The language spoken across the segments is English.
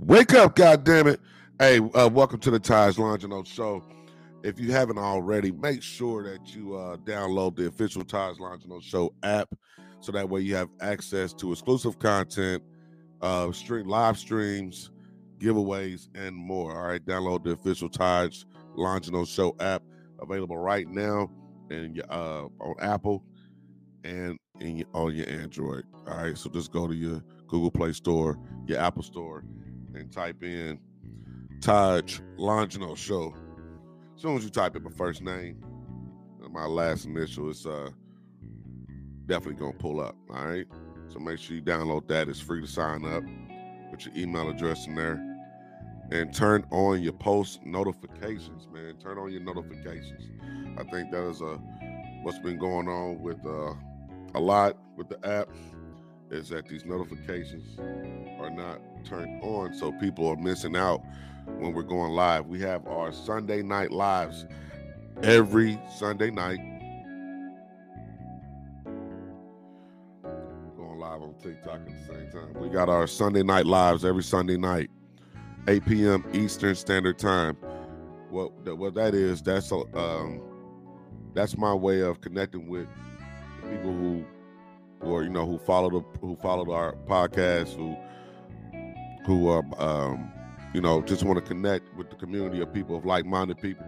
Wake up, goddamn it! Hey, uh, welcome to the Taj Longino Show. If you haven't already, make sure that you uh, download the official Taj Longino Show app so that way you have access to exclusive content, uh, stream live streams, giveaways, and more. All right, download the official Taj Longino Show app available right now and uh, on Apple and in on your Android. All right, so just go to your Google Play Store, your Apple Store, and type in Taj Longino Show. As soon as you type in my first name my last initial, it's uh definitely gonna pull up. All right. So make sure you download that. It's free to sign up. Put your email address in there. And turn on your post notifications, man. Turn on your notifications. I think that is a what's been going on with uh a lot with the app is that these notifications are not turned on so people are missing out when we're going live. We have our sunday night lives every sunday night. Going live on tiktok at the same time. We got our sunday night lives every sunday night 8 p.m eastern standard time. What what that is that's um that's my way of connecting with people who or you know who followed the, who followed our podcast who who are um, you know just want to connect with the community of people of like-minded people.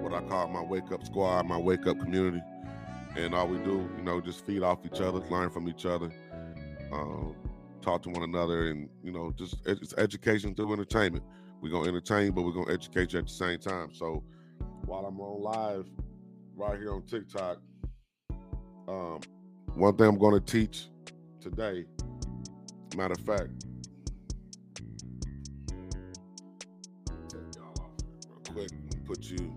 What i call my wake up squad my wake up community. And all we do you know just feed off each other learn from each other um, talk to one another and you know just it's education through entertainment. We're gonna entertain but we're gonna educate you at the same time. So while i'm on live right here on tiktok um, one thing I'm going to teach today, matter of fact, quick, put you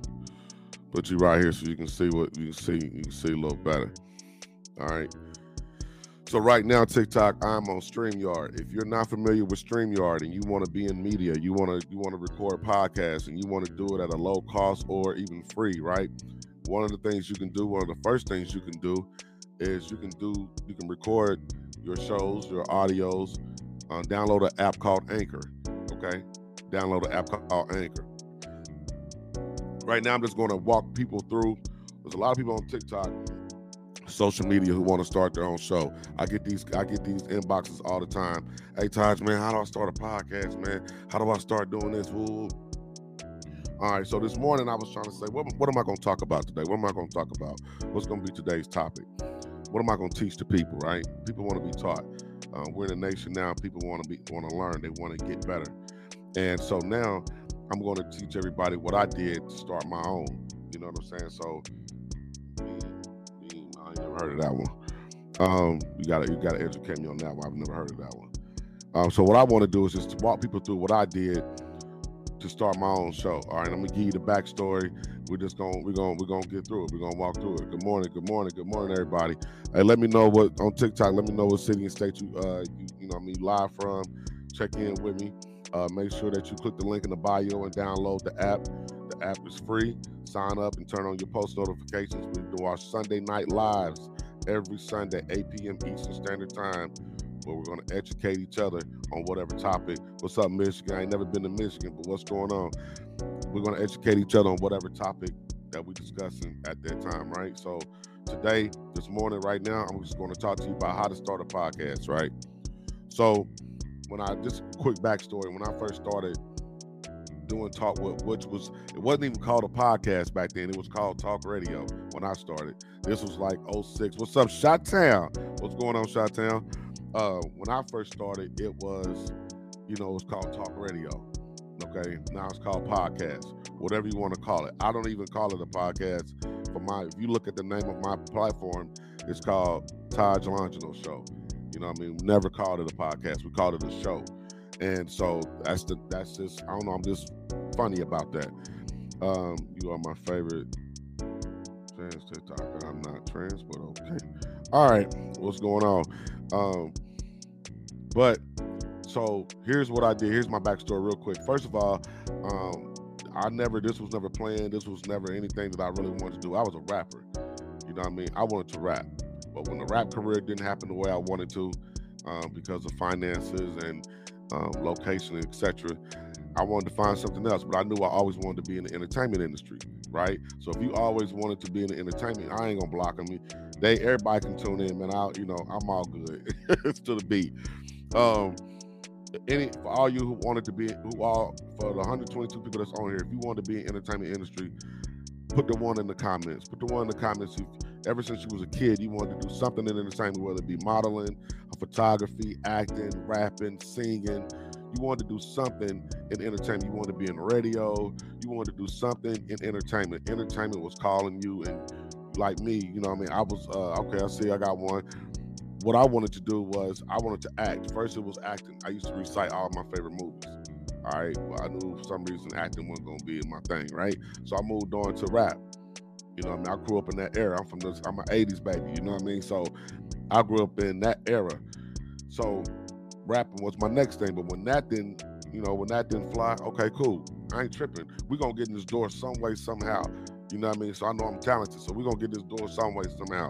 put you right here so you can see what you can see. You can see a little better. All right. So right now, TikTok, I'm on StreamYard. If you're not familiar with StreamYard and you want to be in media, you want to you want to record podcasts and you want to do it at a low cost or even free, right? One of the things you can do, one of the first things you can do is you can do you can record your shows, your audios, uh, download an app called Anchor. Okay, download an app called Anchor. Right now, I'm just going to walk people through. There's a lot of people on TikTok, social media who want to start their own show. I get these I get these inboxes all the time. Hey Taj, man, how do I start a podcast, man? How do I start doing this? Ooh. All right, so this morning I was trying to say, what, what am I going to talk about today? What am I going to talk about? What's going to be today's topic? what am I going to teach the people? Right? People want to be taught. Um, we're in a nation now. People want to be want to learn. They want to get better. And so now I'm going to teach everybody what I did to start my own. You know what I'm saying? So I never heard of that one. Um, you gotta you gotta educate me on that one. I've never heard of that one. Um, so what I want to do is just walk people through what I did to start my own show. All right, I'm gonna give you the backstory. We're just gonna we're gonna we're gonna get through it. We're gonna walk through it. Good morning, good morning, good morning, everybody. Hey, let me know what on TikTok. Let me know what city and state you uh you, you know I mean live from. Check in with me. Uh, make sure that you click the link in the bio and download the app. The app is free. Sign up and turn on your post notifications. We do our Sunday night lives every Sunday, 8 p.m. Eastern Standard Time where we're going to educate each other on whatever topic. What's up, Michigan? I ain't never been to Michigan, but what's going on? We're going to educate each other on whatever topic that we're discussing at that time, right? So today, this morning, right now, I'm just going to talk to you about how to start a podcast, right? So when I just quick backstory, when I first started doing talk which was it wasn't even called a podcast back then it was called talk radio when i started this was like 06 what's up shot town what's going on shot town uh, when I first started, it was, you know, it was called talk radio. Okay, now it's called podcast, whatever you want to call it. I don't even call it a podcast. For my, if you look at the name of my platform, it's called Taj Longino Show. You know, I mean, we never called it a podcast. We called it a show, and so that's the that's just I don't know. I'm just funny about that. Um, you are my favorite trans TikToker. I'm not trans, but okay. All right, what's going on? Um, but so here's what I did. Here's my backstory, real quick. First of all, um, I never. This was never planned. This was never anything that I really wanted to do. I was a rapper. You know what I mean? I wanted to rap, but when the rap career didn't happen the way I wanted to, um, because of finances and um, location, etc. I wanted to find something else, but I knew I always wanted to be in the entertainment industry, right? So if you always wanted to be in the entertainment, I ain't gonna block them. They everybody can tune in, man. I you know I'm all good. it's to the beat. Um, any for all you who wanted to be who all for the 122 people that's on here, if you want to be in entertainment industry, put the one in the comments. Put the one in the comments. If, ever since you was a kid, you wanted to do something in entertainment, whether it be modeling, photography, acting, rapping, singing. You wanted to do something in entertainment. You wanted to be in radio. You wanted to do something in entertainment. Entertainment was calling you, and like me, you know, I mean, I was uh, okay. I see, I got one. What I wanted to do was I wanted to act. First, it was acting. I used to recite all my favorite movies. All right, well, I knew for some reason acting wasn't gonna be my thing, right? So I moved on to rap. You know, I mean, I grew up in that era. I'm from the, I'm an '80s baby. You know what I mean? So I grew up in that era. So rapping was my next thing. But when that didn't, you know, when that didn't fly, okay, cool. I ain't tripping. We're gonna get in this door some way, somehow. You know what I mean? So I know I'm talented. So we're gonna get this door some way, somehow.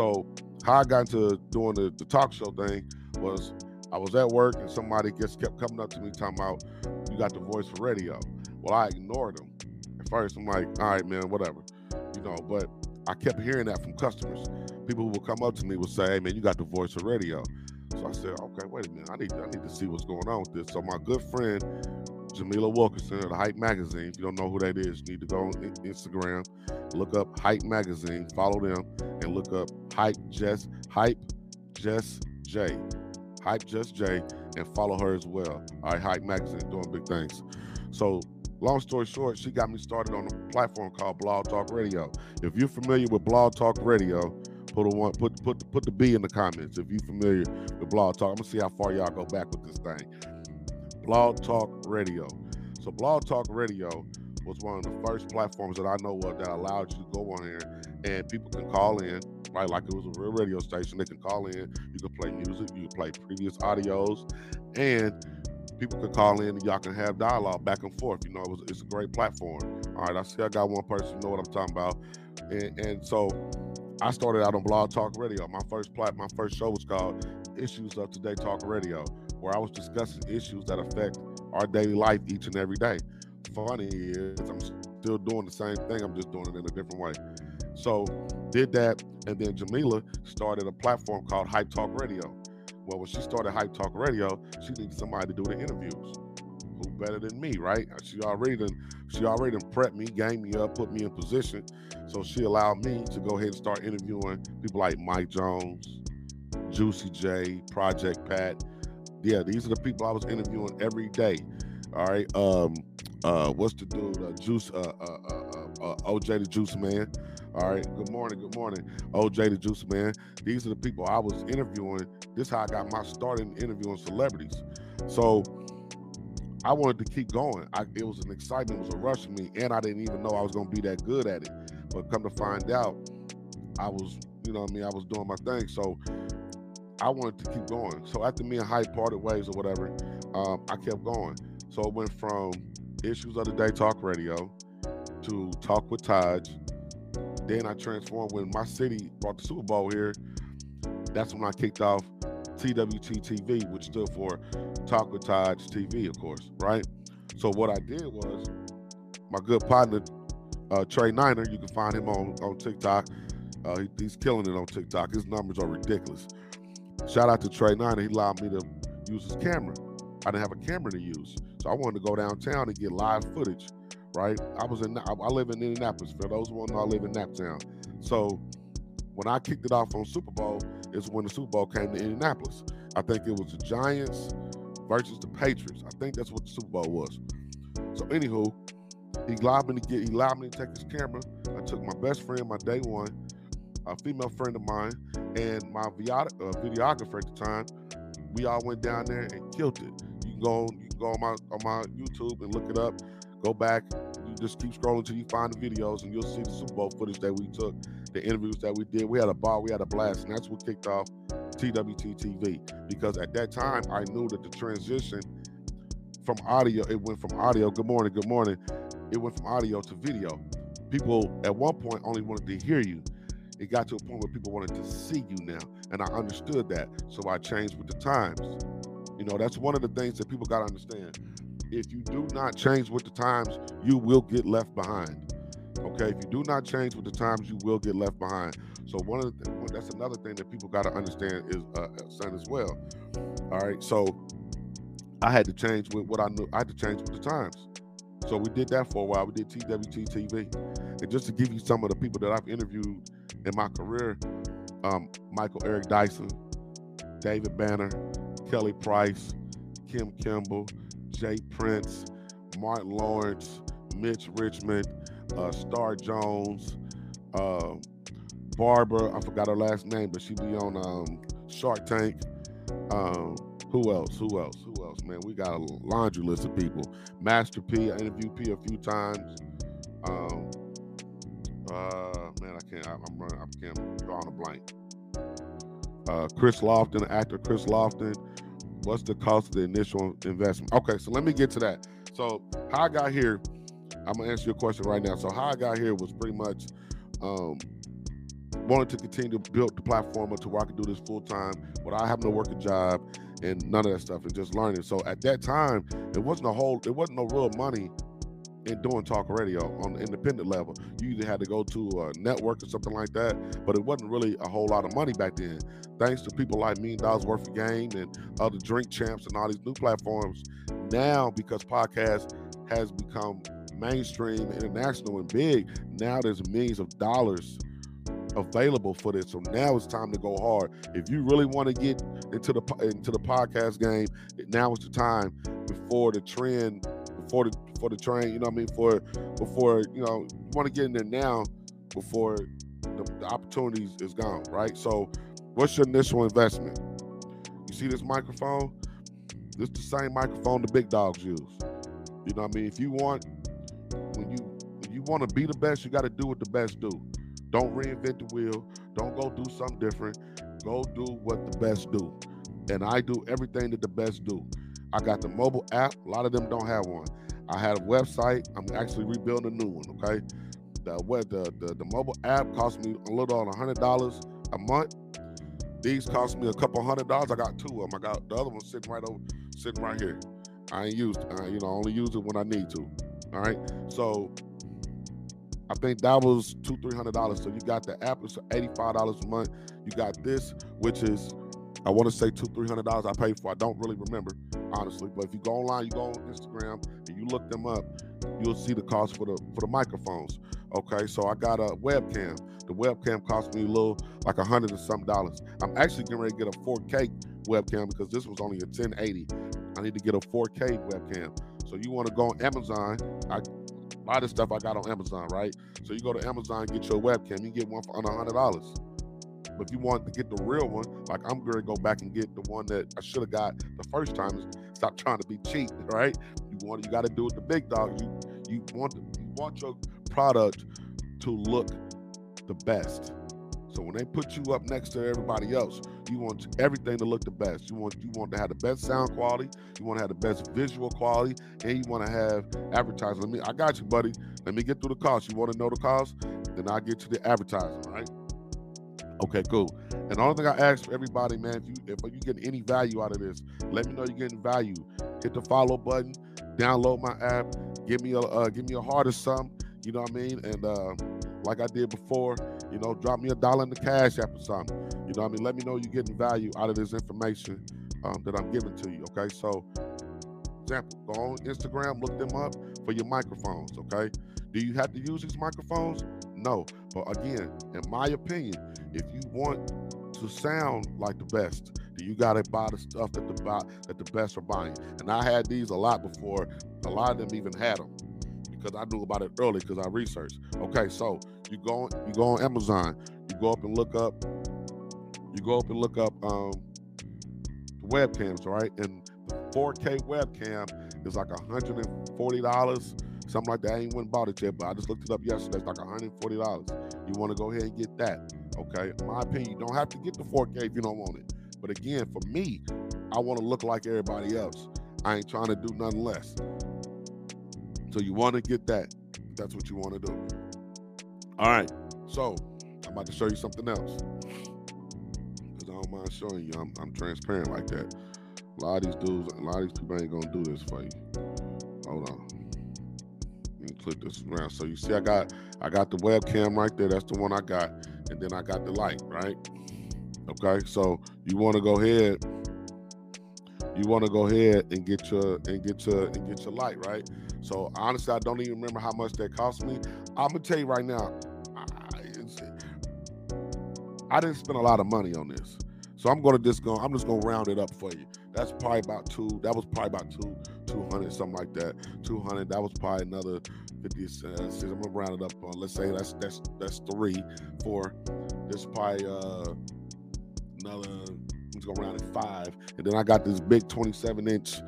So how I got into doing the, the talk show thing was I was at work and somebody just kept coming up to me talking about you got the voice for radio. Well, I ignored them. At first, I'm like, all right, man, whatever. You know, but I kept hearing that from customers. People who would come up to me would say, hey man, you got the voice for radio. So I said, okay, wait a minute. I need, I need to see what's going on with this. So my good friend, Jamila Wilkerson of the Hype Magazine, if you don't know who that is, you need to go on Instagram, look up Hype Magazine, follow them, and look up Hype Just Hype Just J. Hype Just J, and follow her as well. All right, Hype Magazine doing big things. So long story short, she got me started on a platform called Blog Talk Radio. If you're familiar with Blog Talk Radio, Put a one, put put put the B in the comments if you're familiar with Blog Talk. I'm gonna see how far y'all go back with this thing. Blog Talk Radio. So Blog Talk Radio was one of the first platforms that I know of that allowed you to go on here and people can call in, right? Like it was a real radio station. They can call in, you can play music, you can play previous audios, and people can call in and y'all can have dialogue back and forth. You know, it was, it's a great platform. All right, I see I got one person know what I'm talking about. And, and so I started out on Blog Talk Radio. My first plat, my first show was called Issues of Today Talk Radio, where I was discussing issues that affect our daily life each and every day. Funny is I'm still doing the same thing. I'm just doing it in a different way. So did that, and then Jamila started a platform called Hype Talk Radio. Well, when she started Hype Talk Radio, she needed somebody to do the interviews. Who better than me, right? Uh, she already done, she already done prepped me, game me up, put me in position. So she allowed me to go ahead and start interviewing people like Mike Jones, Juicy J, Project Pat. Yeah, these are the people I was interviewing every day. All right. Um, uh, what's the dude? Uh, Juice, uh, uh, uh, uh, uh OJ the Juice Man. All right. Good morning. Good morning, OJ the Juice Man. These are the people I was interviewing. This is how I got my start in interviewing celebrities. So I wanted to keep going. I, it was an excitement, it was a rush for me, and I didn't even know I was going to be that good at it. But come to find out, I was, you know, what I mean, I was doing my thing. So I wanted to keep going. So after me and Hype parted ways or whatever, um, I kept going. So it went from Issues of the Day Talk Radio to Talk with Taj. Then I transformed when my city brought the Super Bowl here. That's when I kicked off TWT TV, which stood for Talk with Taj TV, of course, right? So what I did was my good partner uh, Trey Niner, you can find him on, on TikTok. Uh, he, he's killing it on TikTok. His numbers are ridiculous. Shout out to Trey Niner. He allowed me to use his camera. I didn't have a camera to use, so I wanted to go downtown and get live footage. Right? I was in. I, live in Indianapolis. For those who to know, I live in Naptown. So when I kicked it off on Super Bowl, is when the Super Bowl came to Indianapolis. I think it was the Giants versus the Patriots. I think that's what the Super Bowl was. So, anywho, he allowed me to get, he allowed me to take his camera. I took my best friend, my day one, a female friend of mine, and my uh, videographer at the time. We all went down there and killed it. Can go, you can go on my on my YouTube and look it up. Go back. You just keep scrolling until you find the videos, and you'll see the Super Bowl footage that we took, the interviews that we did. We had a ball, we had a blast, and that's what kicked off TWT TV. Because at that time, I knew that the transition from audio, it went from audio. Good morning, good morning it went from audio to video. People at one point only wanted to hear you. It got to a point where people wanted to see you now. And I understood that. So I changed with the times. You know, that's one of the things that people got to understand. If you do not change with the times, you will get left behind. Okay, if you do not change with the times, you will get left behind. So one of the that's another thing that people got to understand is uh, son as well. All right, so I had to change with what I knew. I had to change with the times. So we did that for a while. We did TWT TV, and just to give you some of the people that I've interviewed in my career, um, Michael Eric Dyson, David Banner, Kelly Price, Kim Kimble, Jay Prince, Martin Lawrence, Mitch Richmond, uh, Star Jones, uh, Barbara. I forgot her last name, but she be on um, Shark Tank. Um, who else? Who else? Who else? Man, we got a laundry list of people. Master P, I interviewed P a few times. Um, uh, man, I can't. I, am running. I can't draw on a blank. Uh, Chris Lofton, actor Chris Lofton. What's the cost of the initial investment? Okay, so let me get to that. So how I got here, I'm gonna answer your question right now. So how I got here was pretty much um, wanted to continue to build the platform to where I could do this full time without having to work a job and none of that stuff and just learning. So at that time, it wasn't a whole, it wasn't no real money in doing talk radio on the independent level. You either had to go to a network or something like that, but it wasn't really a whole lot of money back then. Thanks to people like Million Dollaz Worth of Game and other Drink Champs and all these new platforms. Now, because podcast has become mainstream, international, and big, now there's millions of dollars available for this. So now it's time to go hard. If you really want to get into the into the podcast game, now is the time before the trend, before the before the train. You know what I mean? For before you know you want to get in there now before the, the opportunities is gone. Right. So, what's your initial investment? You see this microphone? This the same microphone the big dogs use. You know what I mean? If you want when you when you want to be the best, you got to do what the best do. Don't reinvent the wheel. Don't go do something different. Go do what the best do. And I do everything that the best do. I got the mobile app. A lot of them don't have one. I had a website. I'm actually rebuilding a new one. Okay. The web the, the, the mobile app cost me a little on a hundred dollars a month. These cost me a couple hundred dollars. I got two of them. I got the other one sitting right over, sitting right here. I ain't used, uh, you know, I only use it when I need to. All right. So I think that was two, three hundred dollars. So you got the app, it's eighty-five dollars a month. You got this, which is I want to say two, three hundred dollars I paid for. I don't really remember, honestly. But if you go online, you go on Instagram and you look them up, you'll see the cost for the for the microphones. Okay, so I got a webcam. The webcam cost me a little like a hundred and some dollars. I'm actually getting ready to get a 4K webcam because this was only a 1080. I need to get a 4K webcam. So you want to go on Amazon. I a lot of stuff I got on Amazon, right? So you go to Amazon, get your webcam, you get one for under hundred dollars. But if you want to get the real one, like I'm gonna go back and get the one that I should have got the first time. Stop trying to be cheap, right? You want you got to do it the big dog. You you want you want your product to look the best. So when they put you up next to everybody else, you want everything to look the best. You want you want to have the best sound quality, you want to have the best visual quality, and you want to have advertising. Let me I got you, buddy. Let me get through the cost. You want to know the cost? Then I'll get to the advertising, right? Okay, cool. And the only thing I ask for everybody, man, if you if you get any value out of this, let me know you're getting value. Hit the follow button, download my app, give me a uh, give me a heart or something. You know what I mean? And uh, like I did before, you know, drop me a dollar in the cash app or something. You know what I mean? Let me know you're getting value out of this information um, that I'm giving to you. Okay. So, example, go on Instagram, look them up for your microphones. Okay. Do you have to use these microphones? No. But again, in my opinion, if you want to sound like the best, you gotta buy the stuff that the buy, that the best are buying. And I had these a lot before. A lot of them even had them because I knew about it early because I researched. Okay, so you go you go on Amazon, you go up and look up, you go up and look up um, webcams, right? And the 4K webcam is like $140, something like that. I ain't went bought it yet, but I just looked it up yesterday. It's like $140. You want to go ahead and get that. Okay. In my opinion, you don't have to get the 4K if you don't want it. But again, for me, I want to look like everybody else. I ain't trying to do nothing less. So you want to get that. That's what you want to do. All right. So I'm about to show you something else. Because I don't mind showing you. I'm, I'm transparent like that. A lot of these dudes, a lot of these people ain't gonna do this for you. Hold on. Click this around. So you see, I got I got the webcam right there. That's the one I got, and then I got the light, right? Okay, so you want to go ahead. You want to go ahead and get your and get your and get your light, right? So honestly, I don't even remember how much that cost me. I'm gonna tell you right now, I, I didn't spend a lot of money on this. So I'm gonna just go. I'm just gonna round it up for you. That's probably about two. That was probably about two, two hundred, something like that. Two hundred. That was probably another fifty cents. I'm gonna round it up on. Let's say that's that's that's three, four. This probably uh another. Just gonna round it five, and then I got this big 27 inch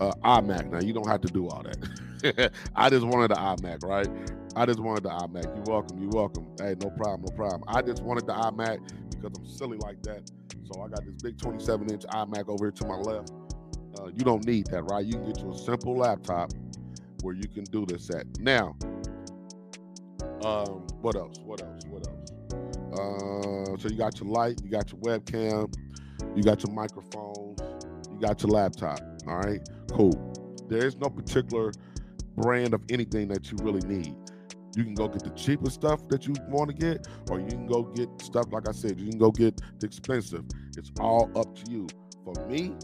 uh, iMac. Now you don't have to do all that. I just wanted the iMac, right? I just wanted the iMac. You're welcome. You're welcome. Hey, no problem. No problem. I just wanted the iMac because I'm silly like that. So I got this big 27 inch iMac over here to my left. Uh, you don't need that, right? You can get you a simple laptop where you can do this at. Now, um, what else? What else? What else? Uh, so you got your light, you got your webcam, you got your microphone, you got your laptop. All right, cool. There is no particular brand of anything that you really need. You can go get the cheapest stuff that you want to get, or you can go get stuff like I said. You can go get the expensive. It's all up to you. For me,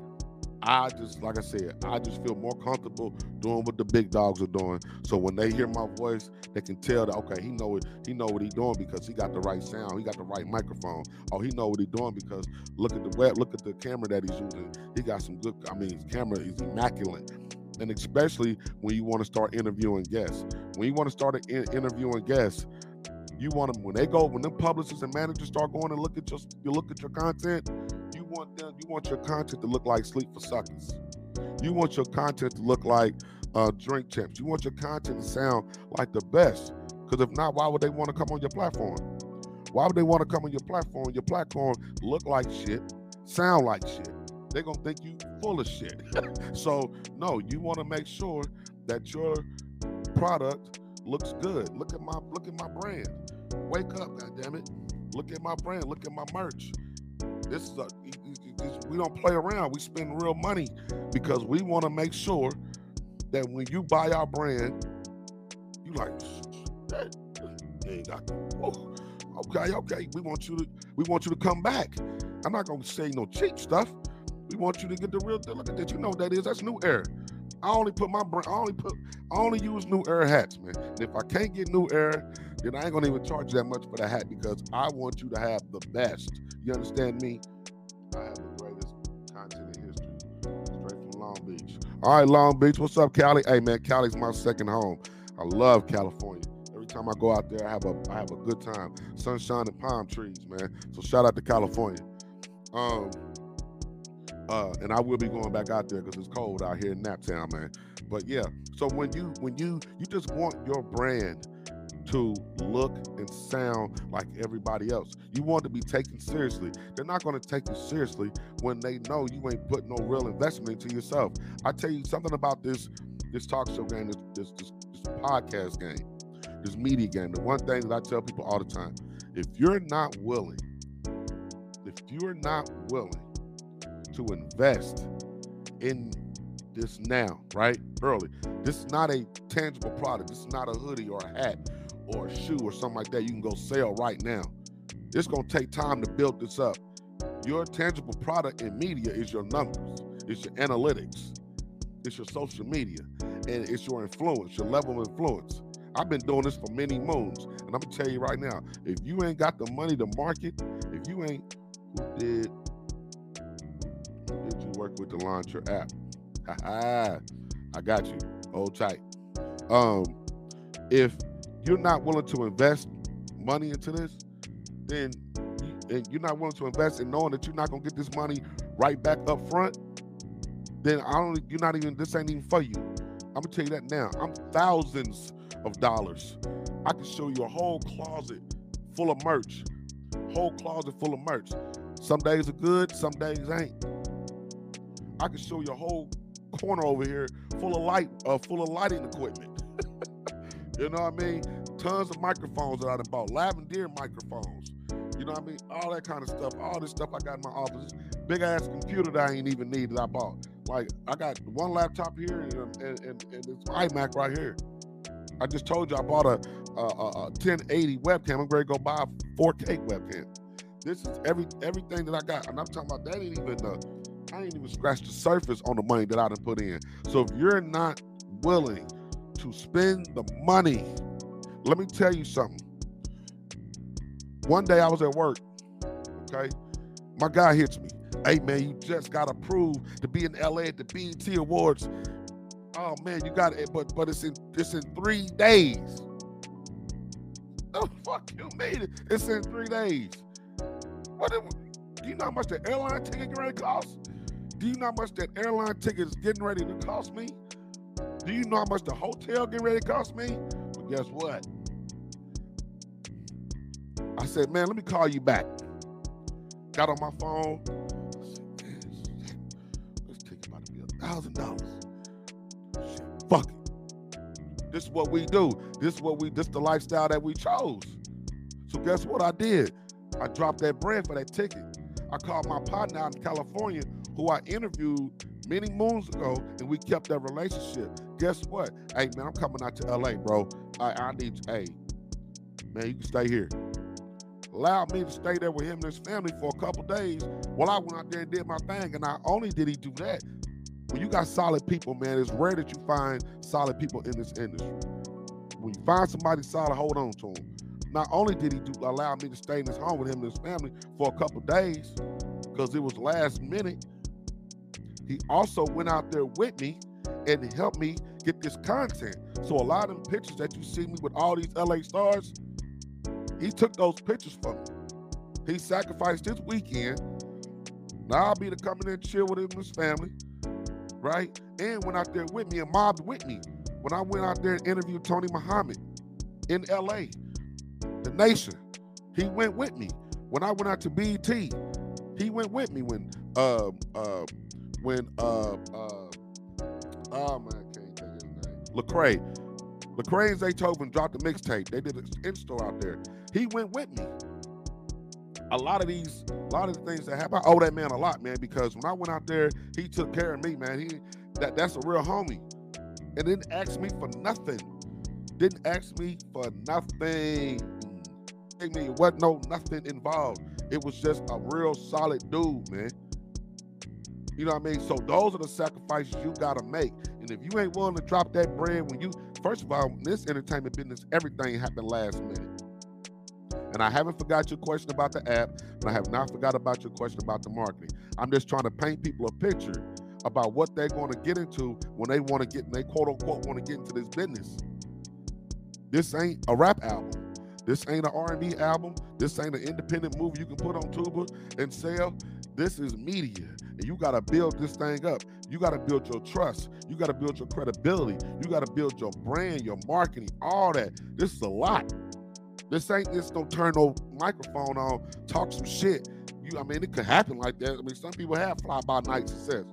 I just like I said, I just feel more comfortable doing what the big dogs are doing. So when they hear my voice, they can tell that okay, he know it, he know what he doing because he got the right sound, he got the right microphone. Oh, he know what he doing because look at the web, look at the camera that he's using. He got some good. I mean, his camera is immaculate and especially when you want to start interviewing guests. When you want to start in- interviewing guests, you want them when they go when them publishers and managers start going and look at your you look at your content. You want them you want your content to look like Sleep for Suckers. You want your content to look like uh, Drink Champs. You want your content to sound like the best. Because if not, why would they want to come on your platform? Why would they want to come on your platform? Your platform look like shit, sound like shit they're gonna think you full of shit. so no, you want to make sure that your product looks good. Look at my look at my brand. Wake up, God damn it! Look at my brand. Look at my merch. This is a we don't play around. We spend real money because we want to make sure that when you buy our brand, you like, hey, oh, okay, okay. We want you to we want you to come back. I'm not gonna say no cheap stuff. We want you to get the real deal. Look at that. You know what that is. That's New Era. I only put my brand, I only put I only use New Era hats, man. And if I can't get New Era, then I ain't gonna even charge that much for the hat because I want you to have the best. You understand me? I have the greatest content in history. Straight from Long Beach. All right, Long Beach. What's up, Cali? Hey man, Cali's my second home. I love California. Every time I go out there, I have a I have a good time. Sunshine and palm trees, man. So shout out to California. Um, uh, and I will be going back out there because it's cold out here in Naptown, man. But yeah, so when you when you you just want your brand to look and sound like everybody else. You want to be taken seriously. They're not going to take you seriously when they know you ain't put no real investment into yourself. I tell you something about this this talk show game, this this, this, this podcast game, this media game. The one thing that I tell people all the time: if you're not willing, if you're not willing to invest in this now, right? Early. This is not a tangible product. This is not a hoodie or a hat or a shoe or something like that you can go sell right now. It's going to take time to build this up. Your tangible product in media is your numbers, it's your analytics, it's your social media, and it's your influence, your level of influence. I've been doing this for many moons, and I'm gonna tell you right now: if you ain't got the money to market, if you ain't who did did you work with the launcher app? I got you. Hold tight. Um, if you're not willing to invest money into this, then and you're not willing to invest in knowing that you're not gonna get this money right back up front, then I don't. You're not even. This ain't even for you. I'm gonna tell you that now. I'm thousands of dollars. I can show you a whole closet full of merch. Whole closet full of merch. Some days are good, some days ain't. I can show you a whole corner over here full of light, uh, full of lighting equipment. you know what I mean? Tons of microphones that I bought, lavender microphones. You know what I mean? All that kind of stuff. All this stuff I got in my office. Big ass computer that I ain't even need that I bought. Like I got one laptop here and, and, and, and it's iMac right here. I just told you I bought a, a, a, a 1080 webcam. I'm ready to go buy a 4K webcam. This is every everything that I got, and I'm talking about that ain't even the I ain't even scratched the surface on the money that I done put in. So if you're not willing to spend the money, let me tell you something. One day I was at work, okay? My guy hits me. Hey man, you just got approved to be in LA at the BET Awards. Oh man, you got it, but but it's in it's in three days. Oh fuck you made it. It's in three days. What do you know how much the airline ticket gonna cost? Do you know how much that airline ticket is getting ready to cost me? Do you know how much the hotel getting ready to cost me? Well, guess what? I said, man, let me call you back. Got on my phone. this ticket about to be a thousand dollars. Fuck it. This is what we do. This is what we. This is the lifestyle that we chose. So guess what I did? I dropped that bread for that ticket. I called my partner out in California, who I interviewed many moons ago, and we kept that relationship. Guess what? Hey man, I'm coming out to LA, bro. I, I need hey, man, you can stay here allowed me to stay there with him and his family for a couple days while I went out there and did my thing. And not only did he do that, when you got solid people, man, it's rare that you find solid people in this industry. When you find somebody solid, hold on to him. Not only did he do, allow me to stay in his home with him and his family for a couple days, because it was last minute, he also went out there with me and helped me get this content. So a lot of them pictures that you see me with all these LA stars, he took those pictures from me. He sacrificed his weekend. Now I'll be to come in and chill with him and his family, right? And went out there with me and mobbed with me. When I went out there and interviewed Tony Muhammad in LA, the nation, he went with me. When I went out to BET, he went with me when uh uh when uh uh oh man, I can't think of his name. Lecrae. Lecrae and Zaytoven dropped a mixtape. They did an in-store out there. He went with me. A lot of these, a lot of the things that happen, I owe that man a lot, man, because when I went out there, he took care of me, man. He that that's a real homie. And didn't ask me for nothing. Didn't ask me for nothing. Me, it wasn't no nothing involved. It was just a real solid dude, man. You know what I mean? So those are the sacrifices you gotta make. And if you ain't willing to drop that bread when you, first of all, this entertainment business, everything happened last minute. And I haven't forgot your question about the app, and I have not forgot about your question about the marketing. I'm just trying to paint people a picture about what they're going to get into when they want to get, they quote unquote want to get into this business. This ain't a rap album. This ain't an R&B album. This ain't an independent movie you can put on Tubi and sell. This is media, and you got to build this thing up. You got to build your trust. You got to build your credibility. You got to build your brand, your marketing, all that. This is a lot. This ain't just no turn no microphone on, talk some shit. You, I mean, it could happen like that. I mean, some people have fly by night success,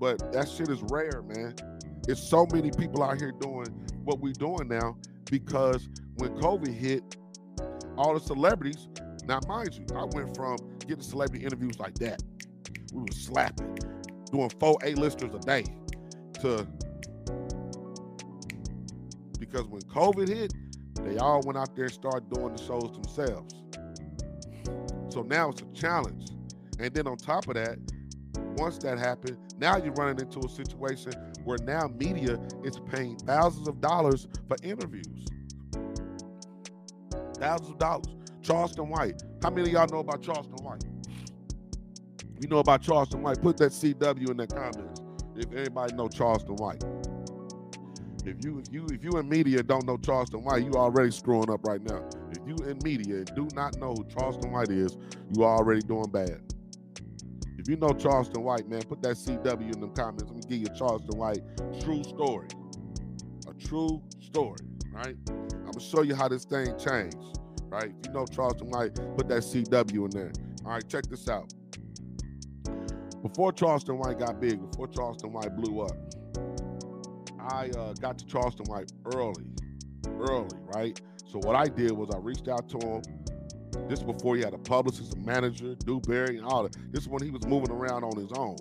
but that shit is rare, man. It's so many people out here doing what we're doing now because when COVID hit, all the celebrities. Now, mind you, I went from getting celebrity interviews like that. We were slapping, doing four A-listers a day, to because when COVID hit, they all went out there and started doing the shows themselves. So now it's a challenge. And then on top of that, once that happened, now you're running into a situation where now media is paying thousands of dollars for interviews. Thousands of dollars. Charleston White. How many of y'all know about Charleston White? You know about Charleston White, put that CW in the comments. If anybody know Charleston White. If you if you if you in media don't know Charleston White, you already screwing up right now. If you in media and do not know who Charleston White is, you already doing bad. If you know Charleston White, man, put that CW in the comments. Let me give you Charleston White true story. A true story, right? I'm gonna show you how this thing changed, right? You know Charleston White, put that CW in there. All right, check this out. Before Charleston White got big, before Charleston White blew up, I uh, got to Charleston White early, early, right? So what I did was I reached out to him, This is before he had a publicist, a manager, Dewberry, and all that. This is when he was moving around on his own,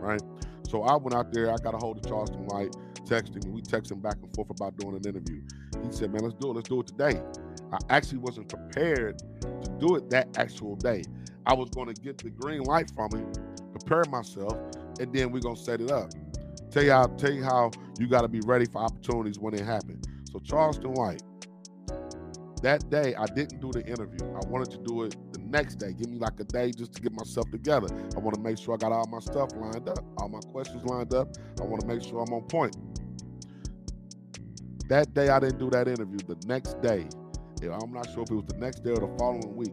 right? So I went out there. I got a hold of Charleston White, texting. We texting back and forth about doing an interview. He said, "Man, let's do it. Let's do it today." I actually wasn't prepared to do it that actual day. I was going to get the green light from him, prepare myself, and then we're gonna set it up. Tell you how, tell you how you got to be ready for opportunities when they happen. So Charleston White, that day I didn't do the interview. I wanted to do it the next day. Give me like a day just to get myself together. I want to make sure I got all my stuff lined up, all my questions lined up. I want to make sure I'm on point. That day I didn't do that interview. The next day, I'm not sure if it was the next day or the following week,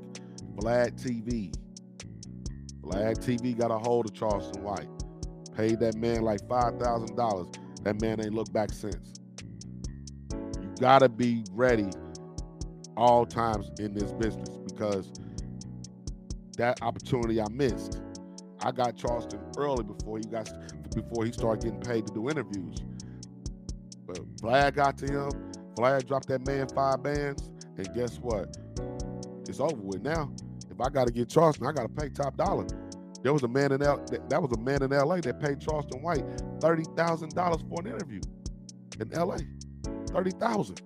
Vlad TV. Vlad TV got a hold of Charleston White. Paid that man like $5,000. That man ain't looked back since. You gotta be ready all times in this business because that opportunity I missed. I got Charleston early before he got before he started getting paid to do interviews. But Vlad got to him. Vlad dropped that man five bands, and guess what? It's over with now. If I got to get Charleston, I got to pay top dollar. There was a man in L. That was a man in L.A. that paid Charleston White thirty thousand dollars for an interview in L.A. Thirty thousand.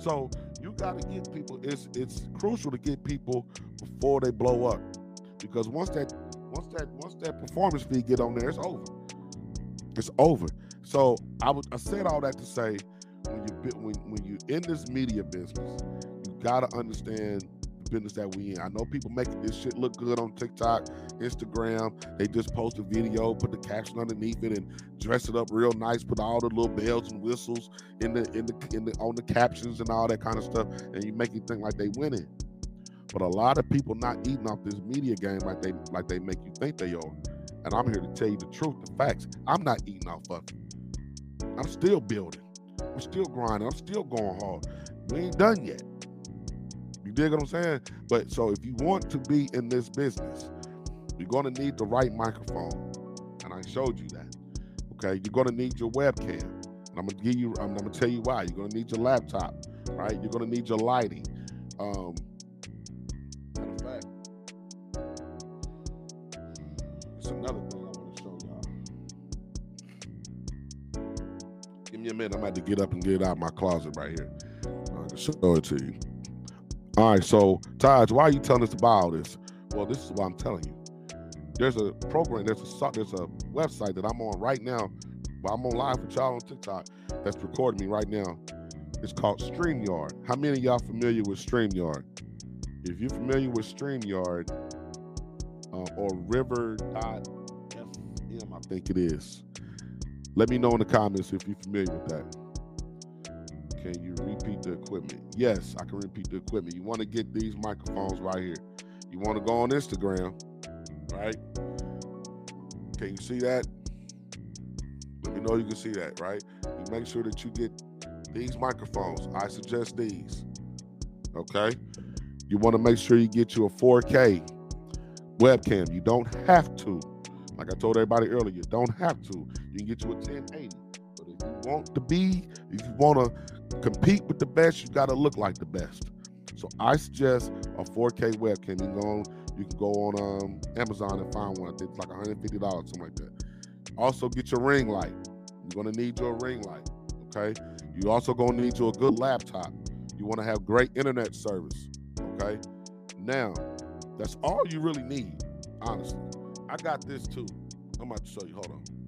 So you got to get people. It's it's crucial to get people before they blow up, because once that once that once that performance fee get on there, it's over. It's over. So I would I said all that to say when you when when you in this media business, you got to understand business that we in. I know people making this shit look good on TikTok, Instagram. They just post a video, put the caption underneath it, and dress it up real nice. Put all the little bells and whistles in the in the in the on the captions and all that kind of stuff, and you make it think like they winning. But a lot of people not eating off this media game like they like they make you think they are. And I'm here to tell you the truth, the facts. I'm not eating off of it. I'm still building. I'm still grinding. I'm still going hard. We ain't done yet dig what I'm saying? But so if you want to be in this business, you're gonna need the right microphone. And I showed you that. Okay, you're gonna need your webcam. And I'm gonna give you, I'm, I'm gonna tell you why. You're gonna need your laptop, right? You're gonna need your lighting. Um, matter of fact, it's another thing I want to show y'all. Give me a minute. I'm about to get up and get out of my closet right here. I can show it to you. All right, so Taj, why are you telling us about all this? Well, this is what I'm telling you. There's a program, there's a there's a website that I'm on right now. I'm on live with y'all on TikTok that's recording me right now. It's called StreamYard. How many of y'all familiar with StreamYard? If you're familiar with StreamYard uh, or River.fm, I think it is. Let me know in the comments if you're familiar with that. Can you repeat the equipment? Yes, I can repeat the equipment. You want to get these microphones right here. You want to go on Instagram, right? Can you see that? Let me know you can see that, right? You make sure that you get these microphones. I suggest these. Okay? You want to make sure you get you a 4K webcam. You don't have to. Like I told everybody earlier, you don't have to. You can get you a 1080. You want to be, if you want to compete with the best, you got to look like the best. So I suggest a 4K webcam. You can go on, you can go on um, Amazon and find one. I think It's like $150, something like that. Also, get your ring light. You're gonna need your ring light. Okay. You also gonna need you a good laptop. You want to have great internet service. Okay. Now, that's all you really need, honestly. I got this too. I'm about to show you. Hold on.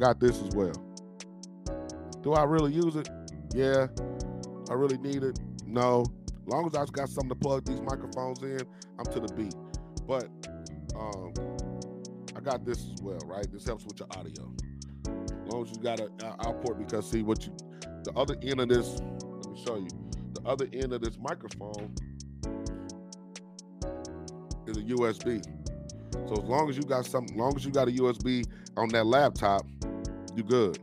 Got this as well. Do I really use it? Yeah. I really need it? No. As long as I've got something to plug these microphones in, I'm to the beat. But um, I got this as well, right? This helps with your audio. As long as you got an output, because see what you, the other end of this, let me show you. The other end of this microphone is a USB. So as long as you got something, as long as you got a USB on that laptop, you good.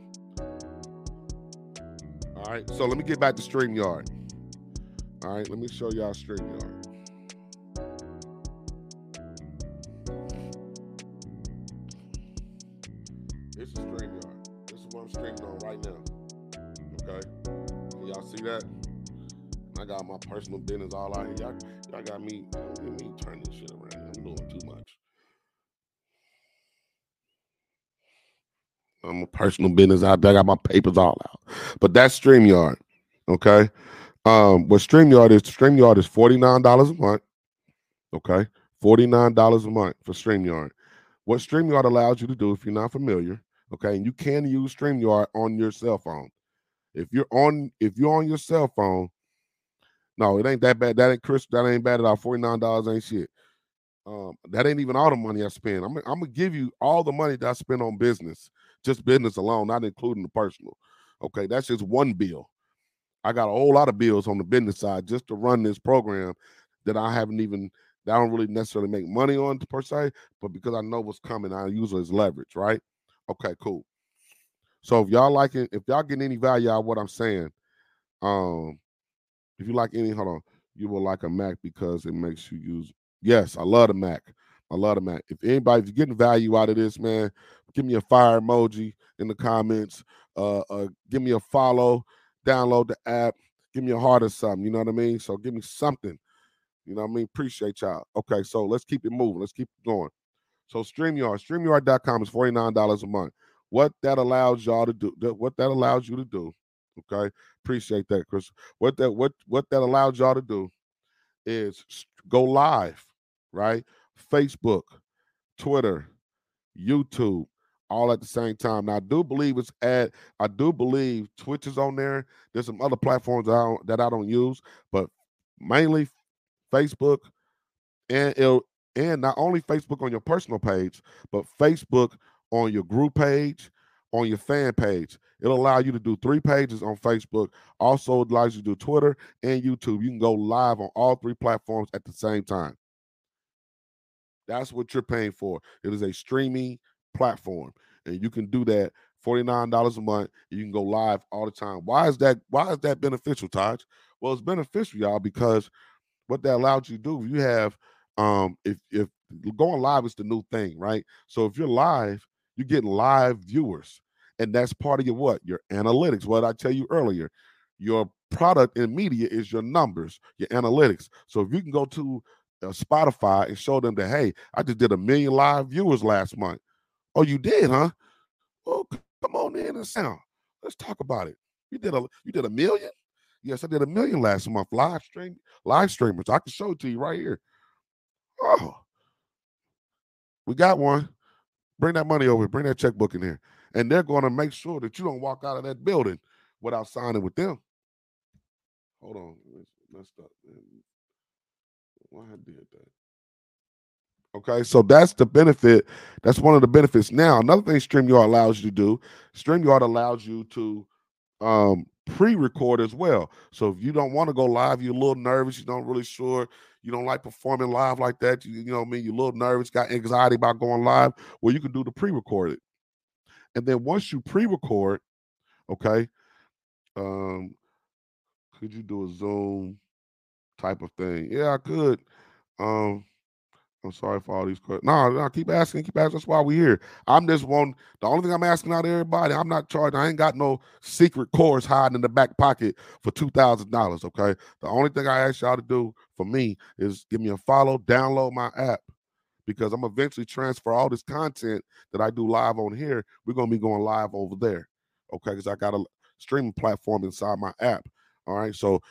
All right, so let me get back to StreamYard. All right, let me show y'all StreamYard. This is StreamYard. This is what I'm streaming on right now. Okay. Can y'all see that? I got my personal business all out here. Y'all, y'all got me, personal business out there. I got my papers all out. But that's StreamYard. Okay. Um, what StreamYard is, StreamYard is $49 a month. Okay. $49 a month for StreamYard. What StreamYard allows you to do, if you're not familiar, okay, and you can use StreamYard on your cell phone. If you're on, if you're on your cell phone, no, it ain't that bad. That ain't Chris. That ain't bad at all. Forty nine dollars ain't shit. Um, that ain't even all the money I spend. I'm, I'm gonna give you all the money that I spend on business, just business alone, not including the personal. Okay, that's just one bill. I got a whole lot of bills on the business side just to run this program that I haven't even that I don't really necessarily make money on per se, but because I know what's coming, I use it as leverage, right? Okay, cool. So if y'all like it, if y'all getting any value out of what I'm saying, um, if you like any, hold on, you will like a Mac because it makes you use. Yes, I love the Mac. I love the Mac. If anybody, if you're getting value out of this, man, give me a fire emoji in the comments. Uh, uh give me a follow, download the app, give me a heart or something. You know what I mean? So give me something. You know what I mean? Appreciate y'all. Okay, so let's keep it moving. Let's keep going. So StreamYard, StreamYard.com is $49 a month. What that allows y'all to do, what that allows you to do Okay, appreciate that, Chris. What that what what that allows y'all to do is go live, right? Facebook, Twitter, YouTube, all at the same time. Now, I do believe it's at. I do believe Twitch is on there. There's some other platforms that I don't, that I don't use, but mainly Facebook and it and not only Facebook on your personal page, but Facebook on your group page on your fan page. It'll allow you to do three pages on Facebook. Also allows you to do Twitter and YouTube. You can go live on all three platforms at the same time. That's what you're paying for. It is a streaming platform, and you can do that $49 a month. You can go live all the time. Why is that? Why is that beneficial, Taj? Well, it's beneficial, y'all, because what that allows you to do, you have um if if going live is the new thing, right? So if you're live, you're getting live viewers. And that's part of your what? Your analytics. What I tell you earlier, your product in media is your numbers, your analytics. So if you can go to uh, Spotify and show them that, hey, I just did a million live viewers last month. Oh, you did, huh? Well, come on in and sound. Let's talk about it. You did a you did a million? Yes, I did a million last month. Live stream, live streamers. I can show it to you right here. Oh, we got one. Bring that money over. Bring that checkbook in here and they're going to make sure that you don't walk out of that building without signing with them. Hold on, messed up. Why I did that? Okay, so that's the benefit. That's one of the benefits. Now, another thing StreamYard allows you to do, StreamYard allows you to um, pre-record as well. So if you don't want to go live, you're a little nervous, you don't really sure, you don't like performing live like that, you, you know what I mean, you're a little nervous, got anxiety about going live, well, you can do the pre-recorded. And then once you pre-record, okay, um, could you do a Zoom type of thing? Yeah, I could. Um, I'm sorry for all these questions. No, no, keep asking, keep asking. That's why we're here. I'm just one. The only thing I'm asking out of everybody, I'm not charging. I ain't got no secret course hiding in the back pocket for two thousand dollars. Okay. The only thing I ask y'all to do for me is give me a follow, download my app because I'm eventually transfer all this content that I do live on here. We're gonna be going live over there, okay? Because I got a streaming platform inside my app. All right, so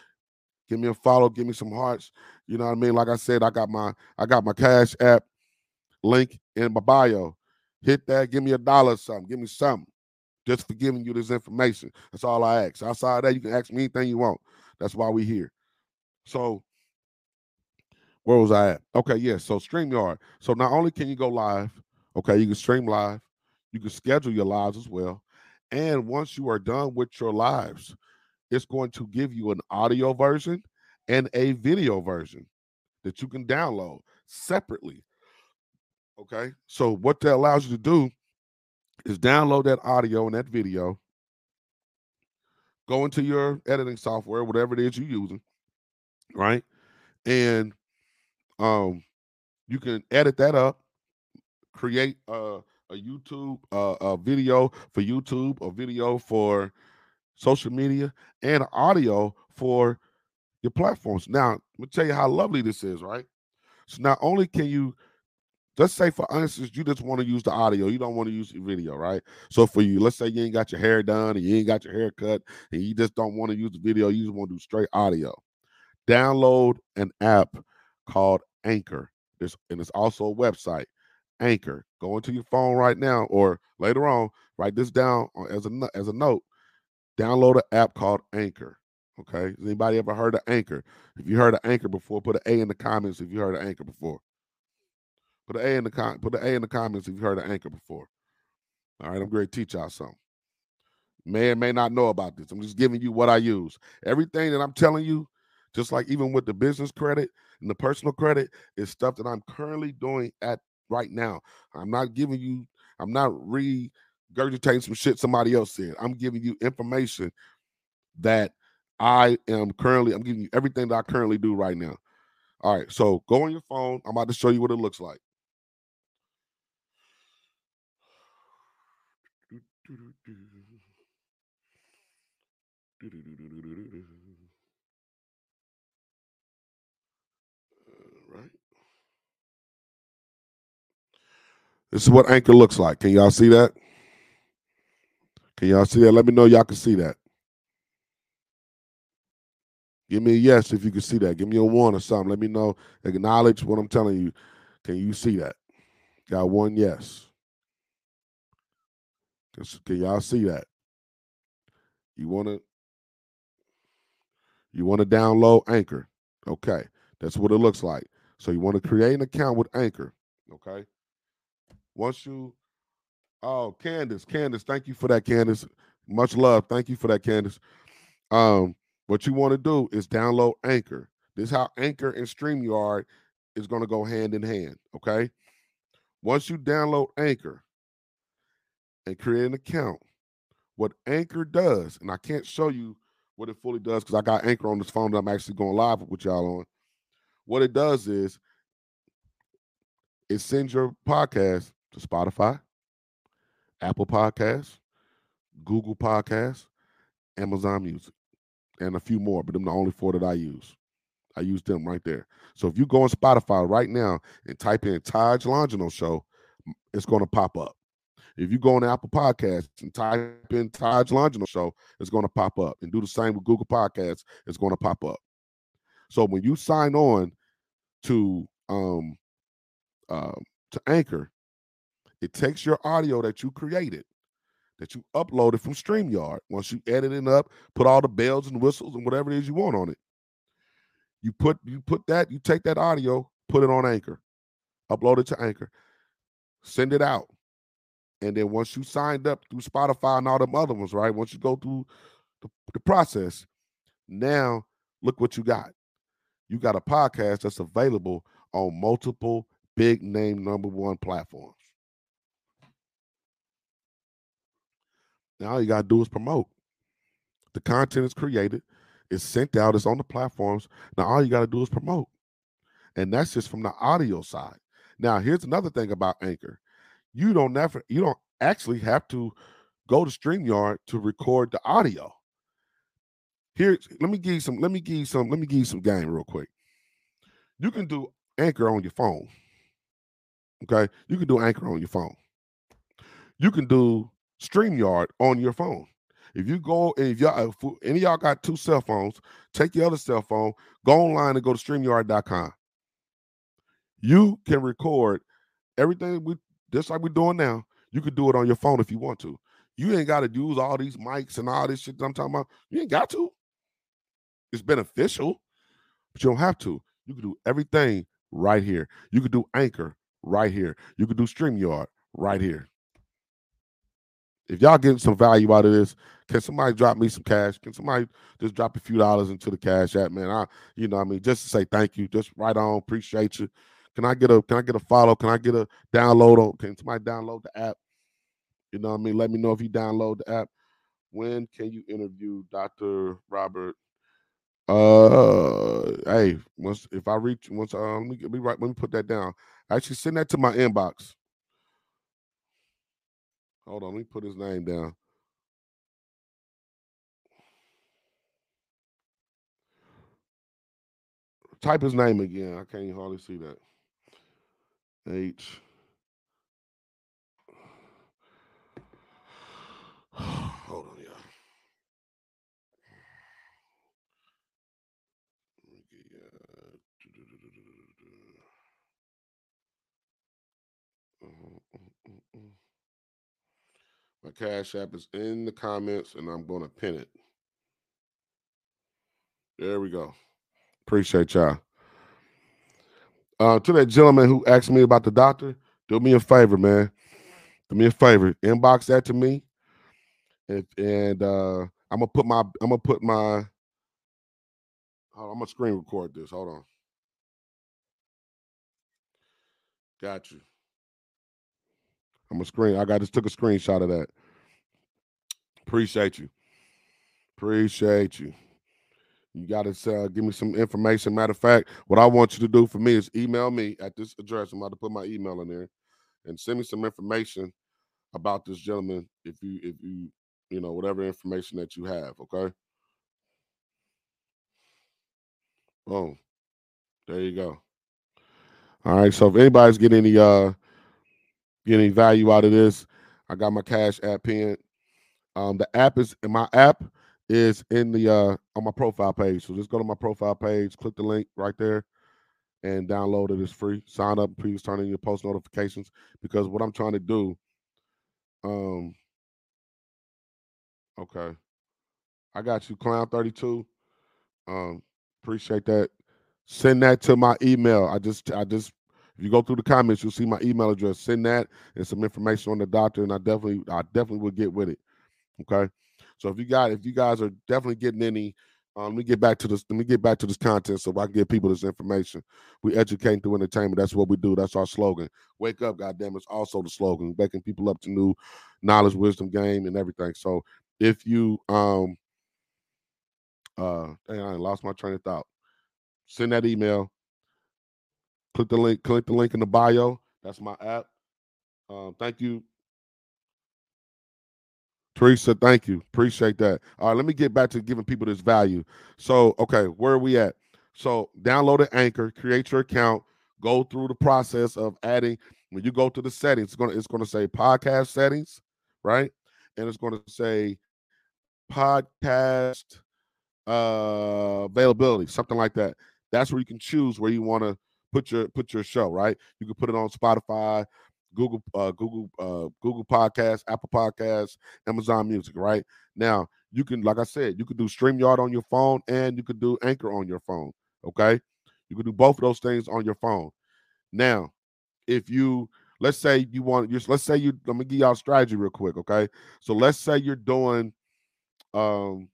give me a follow, give me some hearts. You know what I mean? Like I said, I got my I got my Cash App link in my bio. Hit that, give me a dollar or something, give me something. Just for giving you this information. That's all I ask. Outside of that, you can ask me anything you want. That's why we here. So where was I at? Okay, yeah. So StreamYard. So not only can you go live, okay, you can stream live, you can schedule your lives as well. And once you are done with your lives, it's going to give you an audio version and a video version that you can download separately. Okay. So what that allows you to do is download that audio and that video, go into your editing software, whatever it is you're using, right? And um, you can edit that up, create a, a YouTube uh, a video for YouTube, a video for social media, and audio for your platforms. Now, let me tell you how lovely this is, right? So not only can you let's say for instance you just want to use the audio you don't want to use the video right? So for you let's say you ain't got your hair done and you ain't got your hair cut and you just don't want to use the video you just want to do straight audio. Download an app called anchor. There's, and it's also a website anchor. Go into your phone right now or later on write this down uh, as a as a note download an app called anchor okay has anybody ever heard of anchor if you heard of anchor before put an a in the comments if you heard of anchor before Put an A in the com- put an A in the comments if you heard of Anchor before. All right, I'm going to teach y'all something. May or may not know about this. I'm just giving you what I use. Everything that I'm telling you, just like even with the business credit and the personal credit, is stuff that I'm currently doing at right now. I'm not giving you, I'm not regurgitating some shit somebody else said. I'm giving you information that I am currently, I'm giving you everything that I currently do right now. All right, so go on your phone. I'm about to show you what it looks like. Right. This is what Anchor looks like. Can y'all see that? Can y'all see that? Let me know y'all can see that. Give me a yes if you can see that. Give me a one or something. Let me know. Acknowledge what I'm telling you. Can you see that? Got one yes. Can y'all see that? You want to you want to download Anchor. Okay. That's what it looks like. So you want to create an account with Anchor. Okay. Once you oh Candace, Candace, thank you for that, Candace. Much love. Thank you for that, Candace. Um, what you want to do is download Anchor. This is how Anchor and StreamYard is going to go hand in hand. Okay. Once you download Anchor, and create an account. What Anchor does, and I can't show you what it fully does because I got Anchor on this phone that I'm actually going live with y'all on. What it does is it sends your podcast to Spotify, Apple Podcasts, Google Podcasts, Amazon Music, and a few more, but them the only four that I use. I use them right there. So if you go on Spotify right now and type in Taj Longino Show, it's going to pop up. If you go on Apple Podcasts and type in Taj Longino Show, it's going to pop up. And do the same with Google Podcasts, it's going to pop up. So when you sign on to um uh, to Anchor, it takes your audio that you created, that you uploaded from StreamYard. Once you edit it up, put all the bells and whistles and whatever it is you want on it. You put you put that, you take that audio, put it on Anchor, upload it to Anchor, send it out. And then once you signed up through Spotify and all them other ones, right? Once you go through the, the process, now look what you got. You got a podcast that's available on multiple big name number one platforms. Now all you gotta do is promote. The content is created, it's sent out, it's on the platforms. Now all you gotta do is promote. And that's just from the audio side. Now, here's another thing about Anchor you don't never you don't actually have to go to StreamYard to record the audio. Here, let me give you some, let me give you some, let me give you some game real quick. You can do Anchor on your phone. Okay. You can do Anchor on your phone. You can do StreamYard on your phone. If you go if y'all if any y'all got two cell phones, take your other cell phone, go online and go to StreamYard.com. You can record everything we just like we're doing now. You could do it on your phone if you want to. You ain't got to use all these mics and all this shit I'm talking about. You ain't got to. It's beneficial, but you don't have to. You can do everything right here. You could do Anchor right here. You could do StreamYard right here. If y'all getting some value out of this, can somebody drop me some cash? Can somebody just drop a few dollars into the cash app, man? I, you know, I mean, just to say thank you, just right on, appreciate you. Can I get a can I get a follow? Can I get a download on can somebody download the app? You know what I mean? Let me know if you download the app. When can you interview Dr. Robert? Uh hey, once if I reach once uh, let me let me right, let me put that down. Actually send that to my inbox. Hold on, let me put his name down. Type his name again. I can't hardly see that. H. My Cash App is in the comments and I'm going to pin it. There we go. Appreciate y'all. Uh, to that gentleman who asked me about the doctor, do me a favor, man. Do me a favor. Inbox that to me. And, and uh, I'm gonna put my I'm gonna put my on, I'm gonna screen record this. Hold on. Got you. I'm a screen. I got just took a screenshot of that. Appreciate you. Appreciate you. You got to uh, give me some information. Matter of fact, what I want you to do for me is email me at this address. I'm about to put my email in there and send me some information about this gentleman. If you, if you, you know, whatever information that you have. Okay. Boom. There you go. All right. So if anybody's getting any uh getting value out of this, I got my cash app pinned. Um, the app is in my app is in the uh on my profile page. So just go to my profile page, click the link right there, and download it. It's free. Sign up, please turn on your post notifications because what I'm trying to do. Um. Okay. I got you, Clown 32. Um, appreciate that. Send that to my email. I just I just if you go through the comments, you'll see my email address. Send that and some information on the doctor, and I definitely I definitely will get with it. Okay. So if you got if you guys are definitely getting any, um, let me get back to this. Let me get back to this content so I can give people this information. We educate through entertainment. That's what we do. That's our slogan. Wake up, goddamn! It's also the slogan, waking people up to new knowledge, wisdom, game, and everything. So if you um uh dang, I lost my train of thought. Send that email. Click the link, click the link in the bio. That's my app. Um, thank you Teresa, thank you. Appreciate that. All right, let me get back to giving people this value. So, okay, where are we at? So, download an Anchor, create your account, go through the process of adding. When you go to the settings, it's gonna it's gonna say podcast settings, right? And it's gonna say podcast uh availability, something like that. That's where you can choose where you want to put your put your show, right? You can put it on Spotify, Google, uh, Google, uh, Google Podcasts, Apple Podcasts, Amazon Music. Right now, you can, like I said, you can do Streamyard on your phone, and you can do Anchor on your phone. Okay, you can do both of those things on your phone. Now, if you let's say you want let's say you let me give y'all strategy real quick. Okay, so let's say you're doing um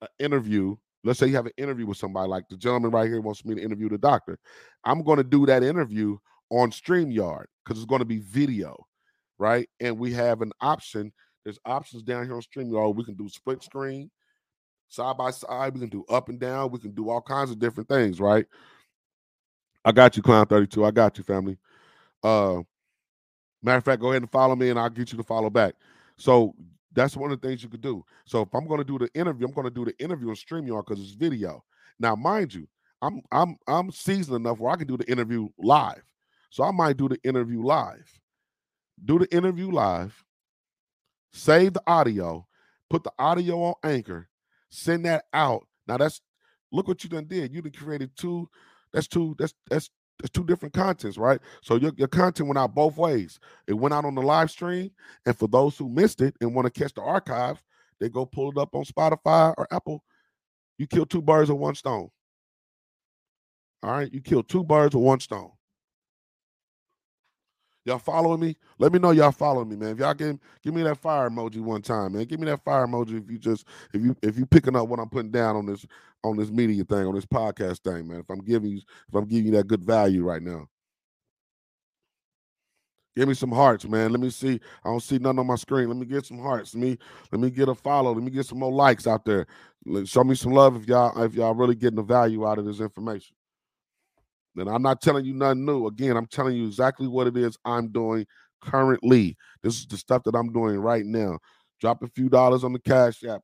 an interview let's say you have an interview with somebody like the gentleman right here wants me to interview the doctor i'm going to do that interview on StreamYard because it's going to be video, right? And we have an option. There's options down here on StreamYard. We can do split screen, side by side. We can do up and down. We can do all kinds of different things, right? I got you, Clown 32. I got you, family. Uh, matter of fact, go ahead and follow me and I'll get you to follow back. So that's one of the things you could do. So if I'm going to do the interview, I'm going to do the interview and stream you on StreamYard because it's video. Now, mind you, I'm I'm I'm seasoned enough where I can do the interview live. So I might do the interview live. Do the interview live, save the audio, put the audio on Anchor, send that out. Now that's look what you done did. You done created two. That's two. That's that's that's two different contents, right? So your, your content went out both ways. It went out on the live stream, and for those who missed it and want to catch the archive, they go pull it up on Spotify or Apple. You kill two birds with one stone. All right, you kill two birds with one stone. Y'all following me? Let me know y'all following me, man. If y'all can give me that fire emoji one time, man. Give me that fire emoji if you just if you if you picking up what I'm putting down on this on this media thing, on this podcast thing, man. If I'm giving you if I'm giving you that good value right now. Give me some hearts, man. Let me see. I don't see nothing on my screen. Let me get some hearts. Let me let me get a follow. Let me get some more likes out there. Show me some love if y'all if y'all really getting the value out of this information. And I'm not telling you nothing new. Again, I'm telling you exactly what it is I'm doing currently. This is the stuff that I'm doing right now. Drop a few dollars on the cash app.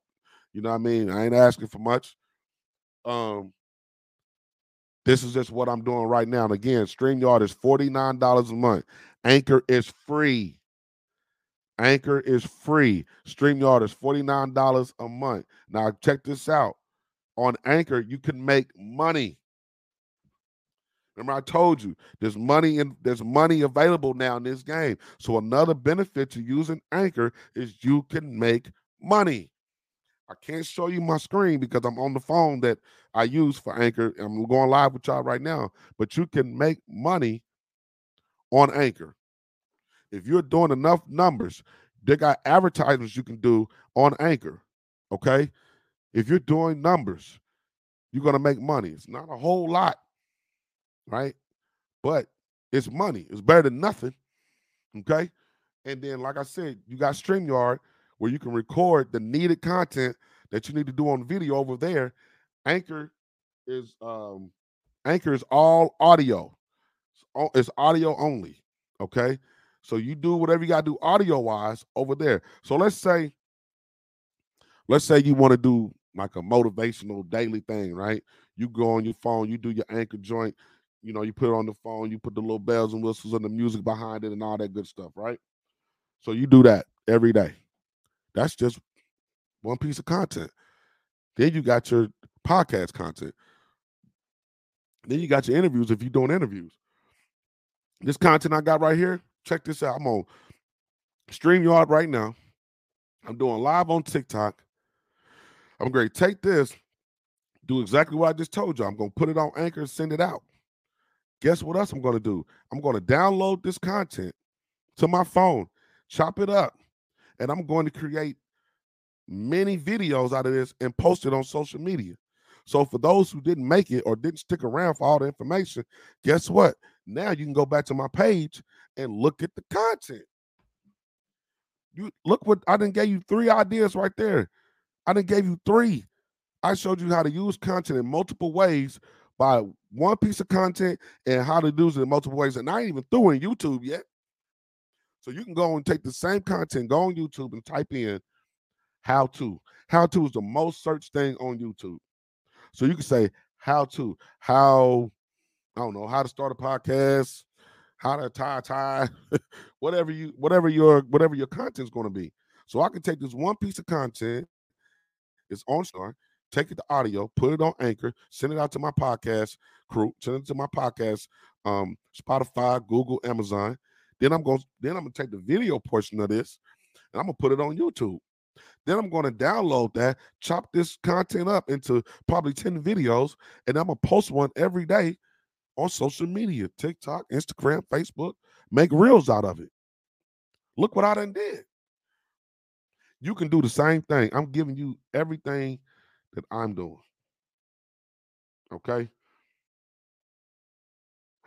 You know what I mean? I ain't asking for much. Um, this is just what I'm doing right now. And again, StreamYard is $49 a month. Anchor is free. Anchor is free. StreamYard is $49 a month. Now, check this out. On Anchor, you can make money. Remember, I told you there's money and there's money available now in this game. So another benefit to using Anchor is you can make money. I can't show you my screen because I'm on the phone that I use for Anchor. I'm going live with y'all right now, but you can make money on Anchor. If you're doing enough numbers, they got advertisements you can do on Anchor. Okay. If you're doing numbers, you're going to make money. It's not a whole lot, right? But it's money. It's better than nothing. Okay. And then, like I said, you got StreamYard where you can record the needed content that you need to do on video over there. Anchor is um Anchor is all audio. It's audio only. Okay. So you do whatever you got to do audio wise over there. So let's say, let's say you want to do like a motivational daily thing, right? You go on your phone, you do your anchor joint, you know, you put it on the phone, you put the little bells and whistles and the music behind it and all that good stuff, right? So you do that every day. That's just one piece of content. Then you got your podcast content. Then you got your interviews if you're doing interviews. This content I got right here, check this out. I'm on StreamYard right now. I'm doing live on TikTok. I'm going to take this, do exactly what I just told you. I'm going to put it on Anchor and send it out. Guess what else I'm going to do? I'm going to download this content to my phone, chop it up, and I'm going to create many videos out of this and post it on social media. So for those who didn't make it or didn't stick around for all the information, guess what? Now you can go back to my page and look at the content. You look what I didn't give you three ideas right there. I didn't gave you three. I showed you how to use content in multiple ways by one piece of content and how to use it in multiple ways. And I ain't even through in YouTube yet. So you can go and take the same content, go on YouTube and type in how to. How to is the most searched thing on YouTube. So you can say how to, how, I don't know, how to start a podcast, how to tie tie, whatever you, whatever your, whatever your content's going to be. So I can take this one piece of content, it's on Star, take it to audio, put it on Anchor, send it out to my podcast crew, send it to my podcast, um, Spotify, Google, Amazon. Then I'm going, then I'm gonna take the video portion of this, and I'm gonna put it on YouTube. Then I'm to download that, chop this content up into probably 10 videos, and I'm to post one every day on social media TikTok, Instagram, Facebook, make reels out of it. Look what I done did. You can do the same thing. I'm giving you everything that I'm doing. Okay.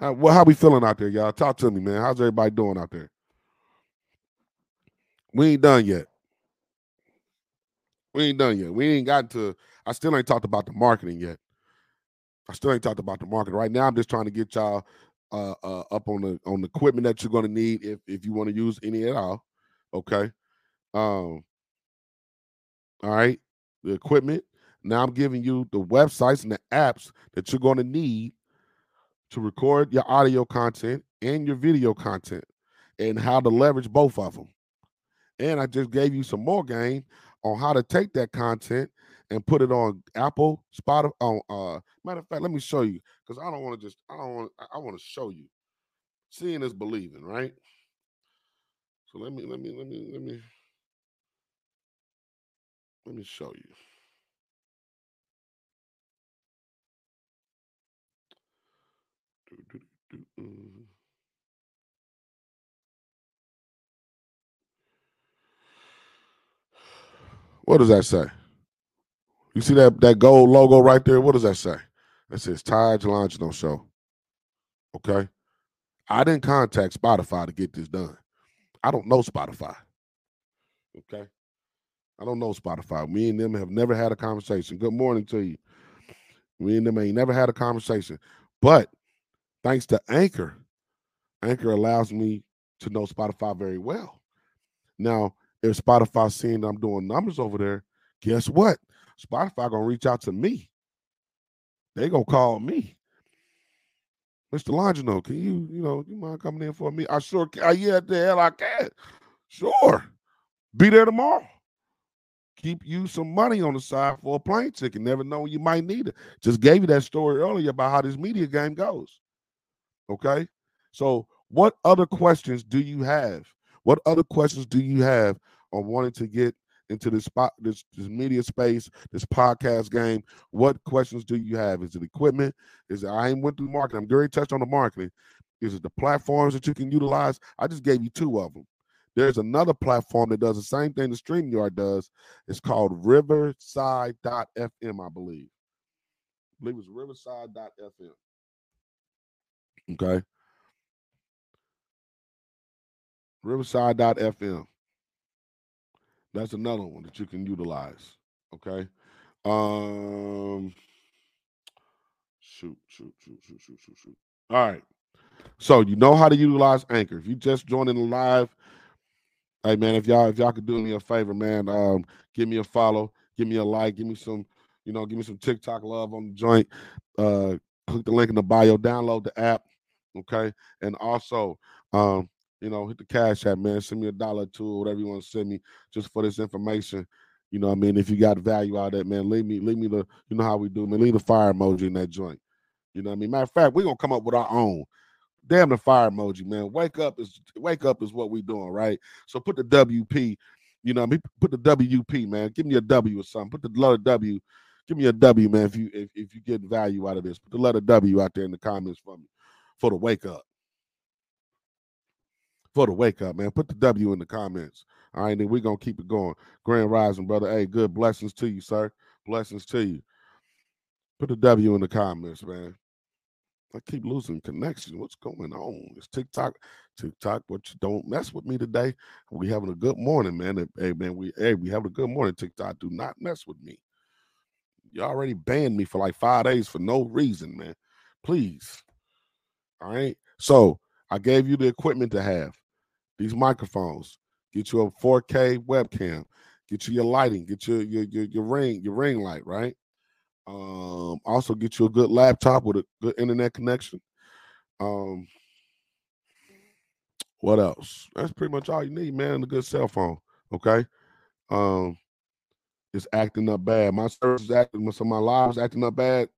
How, well, how we feeling out there, y'all? Talk to me, man. How's everybody doing out there? We ain't done yet. We ain't done yet. We ain't gotten to. I still ain't talked about the marketing yet. I still ain't talked about the market right now. I'm just trying to get y'all uh, uh, up on the on the equipment that you're going to need if if you want to use any at all. Okay. Um. All right. The equipment. Now I'm giving you the websites and the apps that you're going to need to record your audio content and your video content, and how to leverage both of them. And I just gave you some more game on how to take that content and put it on Apple, Spotify. On uh, matter of fact, let me show you because I don't want to just I don't want I want to show you. Seeing is believing, right? So let me let me let me let me let me show you. What does that say? You see that that gold logo right there? What does that say? That says Taj Longino Show. Okay. I didn't contact Spotify to get this done. I don't know Spotify. Okay. I don't know Spotify. Me and them have never had a conversation. Good morning to you. Me and them ain't never had a conversation. But thanks to Anchor, Anchor allows me to know Spotify very well. Now, if Spotify seeing I'm doing numbers over there, guess what? Spotify gonna reach out to me. They gonna call me. Mr. Longino, can you, you know, you mind coming in for me? I sure can. Yeah, the hell I can. Sure. Be there tomorrow. Keep you some money on the side for a plane ticket. Never know when you might need it. Just gave you that story earlier about how this media game goes. Okay. So, what other questions do you have? What other questions do you have on wanting to get into this spot, this, this media space, this podcast game? What questions do you have? Is it equipment? Is it I ain't went through marketing? I'm very touched on the marketing. Is it the platforms that you can utilize? I just gave you two of them. There's another platform that does the same thing the StreamYard does. It's called Riverside.fm, I believe. I believe it's Riverside.fm. Okay. Riverside.fm. That's another one that you can utilize. Okay. Um shoot, shoot, shoot, shoot, shoot, shoot, shoot. All right. So you know how to utilize Anchor. If you just joined in the live, hey man, if y'all if y'all could do me a favor, man, um, give me a follow, give me a like, give me some, you know, give me some TikTok love on the joint. Uh, click the link in the bio, download the app, okay, and also, um, you know, hit the cash app, man. Send me a dollar two, whatever you want to send me, just for this information. You know, I mean, if you got value out of that, man, leave me, leave me the, you know how we do, man. Leave the fire emoji in that joint. You know what I mean? Matter of fact, we're gonna come up with our own. Damn the fire emoji, man. Wake up is wake up is what we doing, right? So put the WP, you know, I mean, put the WP, man. Give me a W or something. Put the letter W. Give me a W, man. If you if, if you get value out of this, put the letter W out there in the comments for me for the wake up. For the wake up, man. Put the W in the comments. All right, then we're gonna keep it going. Grand Rising, brother. Hey, good blessings to you, sir. Blessings to you. Put the W in the comments, man. I keep losing connection. What's going on? It's TikTok, TikTok. But you don't mess with me today. We having a good morning, man. Hey, man, we hey, we having a good morning. TikTok, do not mess with me. You already banned me for like five days for no reason, man. Please. All right. So I gave you the equipment to have. These microphones. Get you a 4K webcam. Get you your lighting. Get your your your, your ring your ring light. Right. Um, also get you a good laptop with a good internet connection. Um, what else? That's pretty much all you need, man. And a good cell phone. Okay. Um, it's acting up bad. My service is acting. Of my lives acting up bad.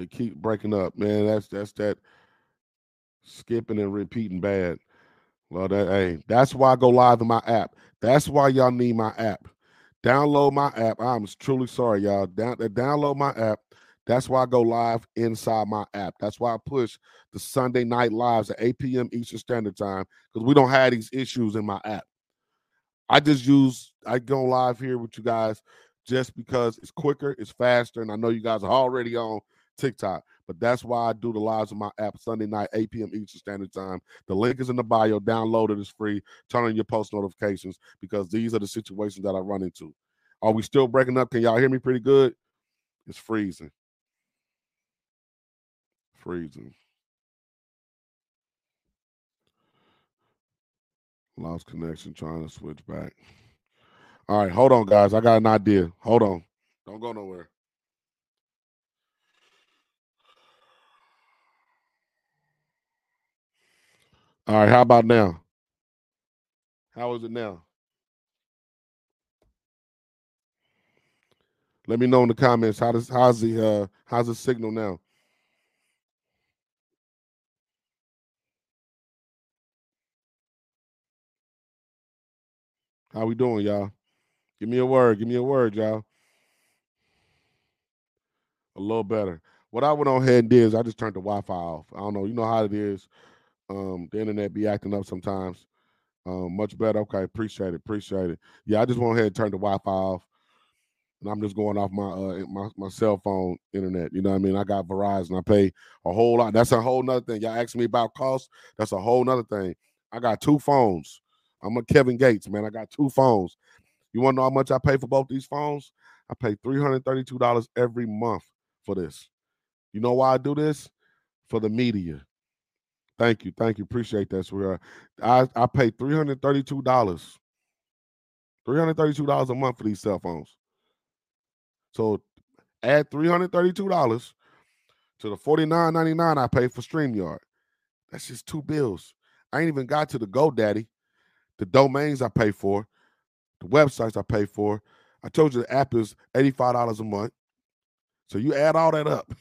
They keep breaking up, man. That's that's that skipping and repeating bad. Well, that hey, that's why I go live in my app. That's why y'all need my app. Download my app. I'm truly sorry, y'all. Down, uh, download my app. That's why I go live inside my app. That's why I push the Sunday night lives at 8 p.m. Eastern Standard Time because we don't have these issues in my app. I just use I go live here with you guys just because it's quicker, it's faster, and I know you guys are already on TikTok. But that's why I do the lives on my app Sunday night, 8 p.m. Eastern Standard Time. The link is in the bio. Download it. It's free. Turn on your post notifications because these are the situations that I run into. Are we still breaking up? Can y'all hear me pretty good? It's freezing. Freezing. Lost connection, trying to switch back. All right, hold on, guys. I got an idea. Hold on. Don't go nowhere. All right, how about now? How is it now? Let me know in the comments how does how's the uh how's the signal now? How we doing, y'all? Give me a word. Give me a word, y'all. A little better. What I went on ahead and did is I just turned the Wi-Fi off. I don't know. You know how it is. Um, the internet be acting up sometimes. Um, much better. Okay, appreciate it. Appreciate it. Yeah, I just went ahead and turned the Wi-Fi off, and I'm just going off my uh my, my cell phone internet. You know what I mean? I got Verizon. I pay a whole lot. That's a whole nother thing. Y'all asking me about cost. That's a whole nother thing. I got two phones. I'm a Kevin Gates, man. I got two phones. You want to know how much I pay for both these phones? I pay $332 every month for this. You know why I do this? for the media. Thank you, thank you, appreciate that, sweetheart. I I paid three hundred thirty-two dollars, three hundred thirty-two dollars a month for these cell phones. So add three hundred thirty-two dollars to the forty-nine ninety-nine I pay for Streamyard. That's just two bills. I ain't even got to the GoDaddy, the domains I pay for, the websites I pay for. I told you the app is $85 a month. So you add all that up.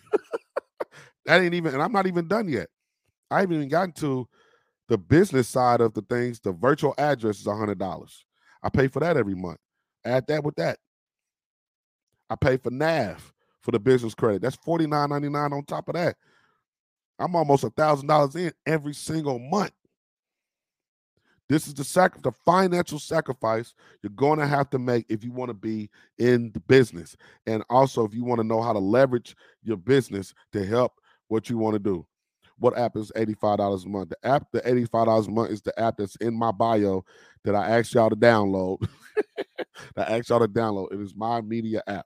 that ain't even, and I'm not even done yet. I haven't even gotten to the business side of the things. The virtual address is $100. I pay for that every month. Add that with that. I pay for NAV for the business credit. That's $49.99 on top of that. I'm almost a thousand dollars in every single month. This is the sac- the financial sacrifice you're going to have to make if you want to be in the business, and also if you want to know how to leverage your business to help what you want to do. What app is $85 a month? The app, the $85 a month is the app that's in my bio that I asked y'all to download. I asked y'all to download. It is my media app.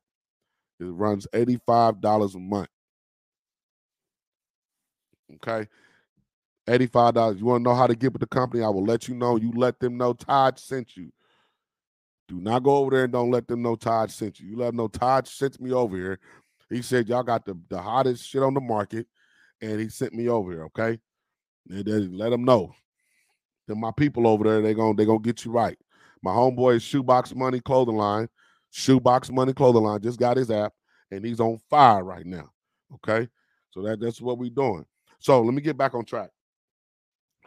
It runs $85 a month. Okay. $85. You want to know how to get with the company? I will let you know. You let them know Todd sent you. Do not go over there and don't let them know Todd sent you. You let them know Todd sent me over here. He said y'all got the, the hottest shit on the market, and he sent me over here. Okay, and let them know. Then my people over there, they gonna they gonna get you right. My homeboy Shoebox Money Clothing Line, Shoebox Money Clothing Line just got his app, and he's on fire right now. Okay, so that that's what we're doing. So let me get back on track.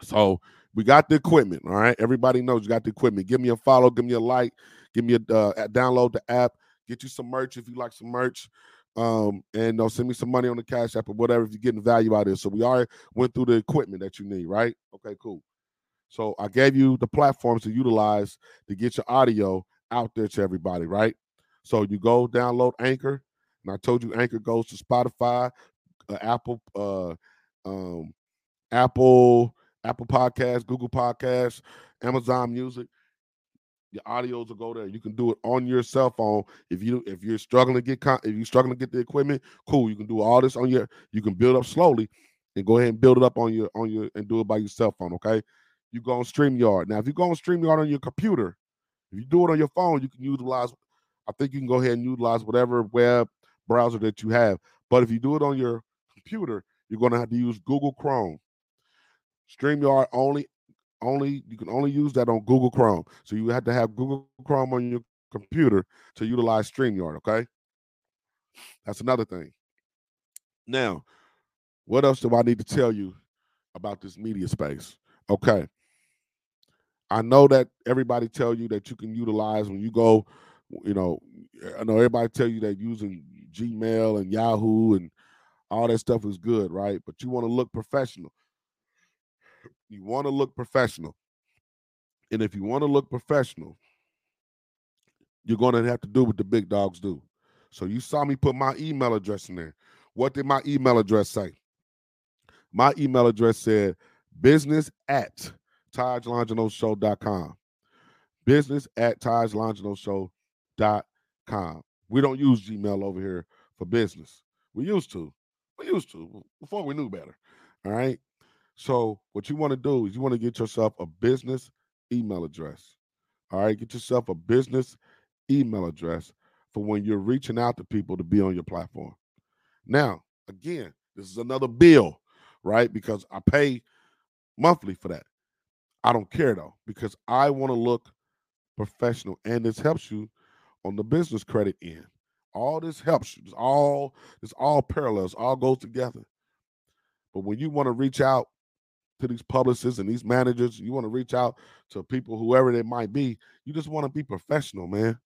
So we got the equipment. All right. Everybody knows you got the equipment. Give me a follow. Give me a like. Give me a uh, download the app. Get you some merch if you like some merch. Um, and uh, send me some money on the cash app or whatever if you're getting value out of it. So we already went through the equipment that you need, right? Okay, cool. So I gave you the platforms to utilize to get your audio out there to everybody, right? So you go download Anchor, and I told you Anchor goes to Spotify, uh, Apple, uh, um, Apple, Apple Podcasts, Google Podcasts, Amazon Music. Your audios will go there. You can do it on your cell phone. If you if you're struggling to get if you're struggling to get the equipment, cool. You can do all this on your. You can build up slowly, and go ahead and build it up on your on your and do it by your cell phone. Okay. You go on StreamYard. Now, if you go on StreamYard on your computer, if you do it on your phone, you can utilize. I think you can go ahead and utilize whatever web browser that you have. But if you do it on your computer, you're going to have to use Google Chrome. StreamYard only only you can only use that on Google Chrome. So you have to have Google Chrome on your computer to utilize StreamYard, okay? That's another thing. Now, what else do I need to tell you about this media space? Okay. I know that everybody tell you that you can utilize when you go, you know, I know everybody tell you that using Gmail and Yahoo and all that stuff is good, right? But you want to look professional. You want to look professional. And if you want to look professional, you're going to have to do what the big dogs do. So you saw me put my email address in there. What did my email address say? My email address said business at TajLonginoShow.com. Business at TajLonginoShow.com. We don't use Gmail over here for business. We used to. We used to before we knew better. All right. So what you want to do is you want to get yourself a business email address. All right, get yourself a business email address for when you're reaching out to people to be on your platform. Now, again, this is another bill, right? Because I pay monthly for that. I don't care though, because I want to look professional, and this helps you on the business credit end. All this helps you. It's all it's all parallels, all goes together. But when you want to reach out to these publicists and these managers, you want to reach out to people, whoever they might be, you just want to be professional, man.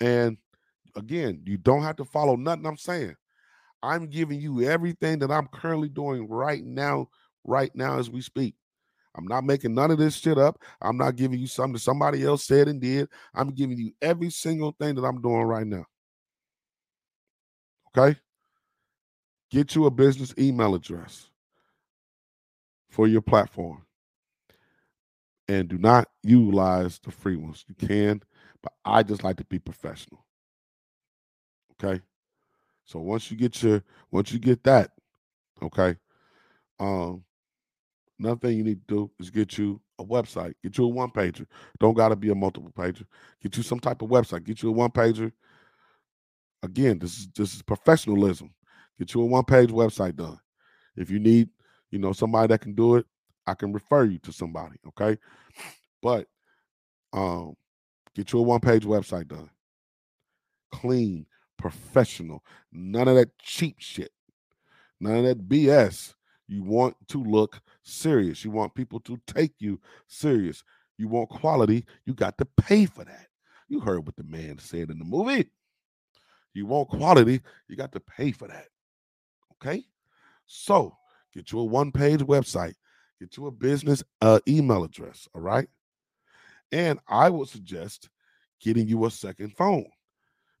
And again, you don't have to follow nothing I'm saying. I'm giving you everything that I'm currently doing right now, right now as we speak. I'm not making none of this shit up. I'm not giving you something that somebody else said and did. I'm giving you every single thing that I'm doing right now. Okay? Get you a business email address for your platform. And do not utilize the free ones. You can, but I just like to be professional. Okay? So once you get your once you get that, okay, Um, another thing you need to do is get you a website. Get you a one pager. Don't gotta be a multiple pager. Get you some type of website. Get you a one pager. Again, this is this is professionalism. Get you a one page website done. If you need, you know, somebody that can do it, I can refer you to somebody. Okay, but um, get you a one page website done. Clean, professional. None of that cheap shit. None of that BS. You want to look serious. You want people to take you serious. You want quality. You got to pay for that. You heard what the man said in the movie. You want quality. You got to pay for that. Okay? So get you a one page website, get you a business uh, email address. All right. And I would suggest getting you a second phone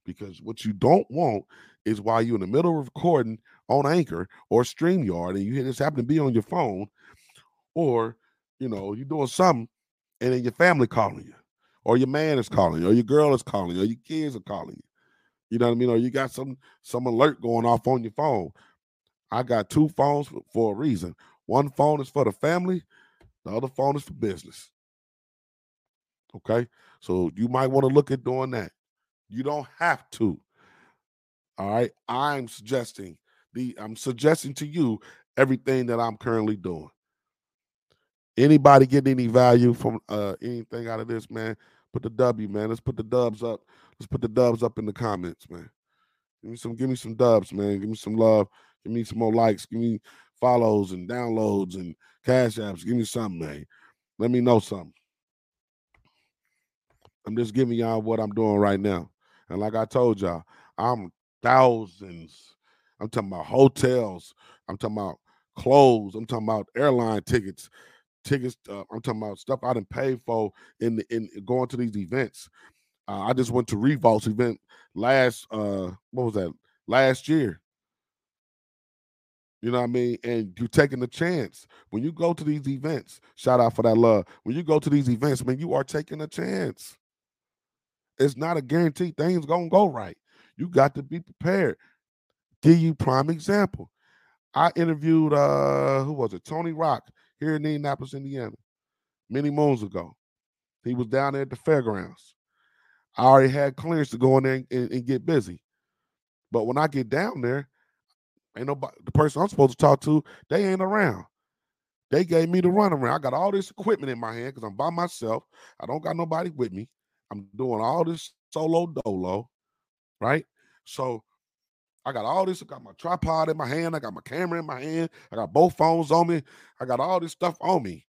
because what you don't want is while you're in the middle of recording on Anchor or StreamYard and you just happen to be on your phone or, you know, you're doing something and then your family calling you or your man is calling you or your girl is calling you or your kids are calling you. You know what I mean? Or you got some some alert going off on your phone. I got two phones for, a reason. One phone is for the family, the other phone is for business. Okay. So you might want to look at doing that. You don't have to. All right. I'm suggesting the I'm suggesting to you everything that I'm currently doing. Anybody getting any value from uh anything out of this, man? Put the W, man. Let's put the dubs up. Let's put the dubs up in the comments, man. Give me some, give me some dubs, man. Give me some love. Give me some more likes. Give me follows and downloads and cash apps. Give me something, man. Let me know something. I'm just giving y'all what I'm doing right now. And like I told y'all, I'm thousands. I'm talking about hotels. I'm talking about clothes. I'm talking about airline tickets, tickets. Uh, I'm talking about stuff I didn't pay for in the, in going to these events. Uh, I just went to Revolt's event last. Uh, what was that? Last year. You know what I mean? And you're taking the chance. When you go to these events, shout out for that love. When you go to these events, man, you are taking a chance. It's not a guarantee things gonna go right. You got to be prepared. Give you prime example. I interviewed uh who was it? Tony Rock here in Indianapolis, Indiana, many moons ago. He was down there at the fairgrounds. I already had clearance to go in there and, and, and get busy. But when I get down there, ain't nobody the person I'm supposed to talk to, they ain't around. They gave me the mm-hmm. runaround. I got all this equipment in my hand because I'm by myself. I don't got nobody with me. I'm doing all this solo dolo, right? So I got all this. I got my tripod in my hand. I got my camera in my hand. I got both phones on me. I got all this stuff on me.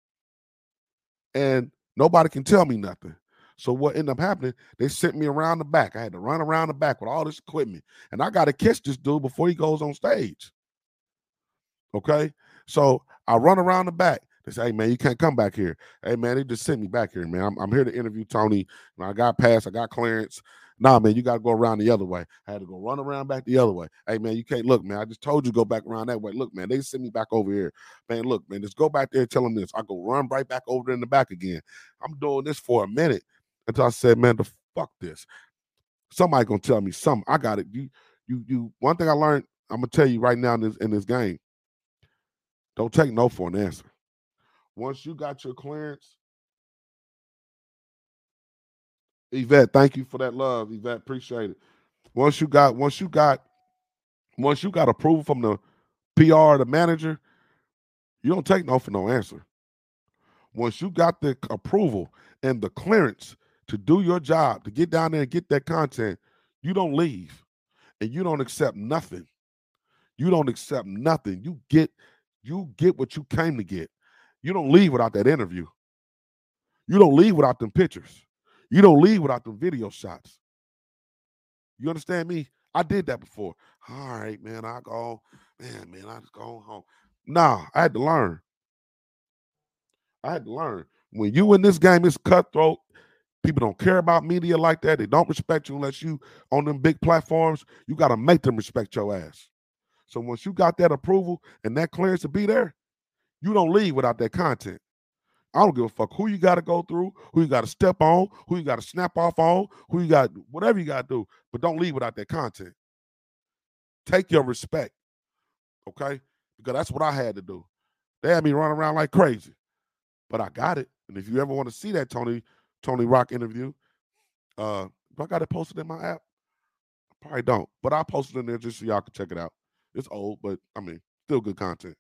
And nobody can tell me nothing. So what ended up happening, they sent me around the back. I had to run around the back with all this equipment. And I got to catch this dude before he goes on stage. Okay. So I run around the back. They say, hey man, you can't come back here. Hey man, they just sent me back here, man. I'm, I'm here to interview Tony. And I got past, I got clearance. Nah, man, you got to go around the other way. I had to go run around back the other way. Hey man, you can't look, man. I just told you go back around that way. Look, man, they sent me back over here. Man, look, man, just go back there and tell them this. I go run right back over there in the back again. I'm doing this for a minute until I said, man, the fuck this. Somebody gonna tell me something. I got it. You, you, you. One thing I learned, I'm gonna tell you right now in this in this game. Don't take no for an answer. Once you got your clearance, Yvette, thank you for that love, Yvette. Appreciate it. Once you got, once you got, once you got approval from the PR, the manager, you don't take no for no answer. Once you got the approval and the clearance to do your job, to get down there and get that content, you don't leave and you don't accept nothing. You don't accept nothing. You get you get what you came to get. You don't leave without that interview. You don't leave without them pictures. You don't leave without them video shots. You understand me? I did that before. All right, man. I go, man, man, I just go home. Nah, I had to learn. I had to learn. When you in this game, it's cutthroat. People don't care about media like that. They don't respect you unless you on them big platforms. You got to make them respect your ass. So once you got that approval and that clearance to be there, you don't leave without that content. I don't give a fuck who you got to go through, who you got to step on, who you got to snap off on, who you got, whatever you got to do, but don't leave without that content. Take your respect, okay? Because that's what I had to do. They had me running around like crazy, but I got it. And if you ever want to see that Tony Tony Rock interview, uh, I got it posted in my app. I probably don't, but I posted it in there just so y'all can check it out. It's old, but I mean, still good content.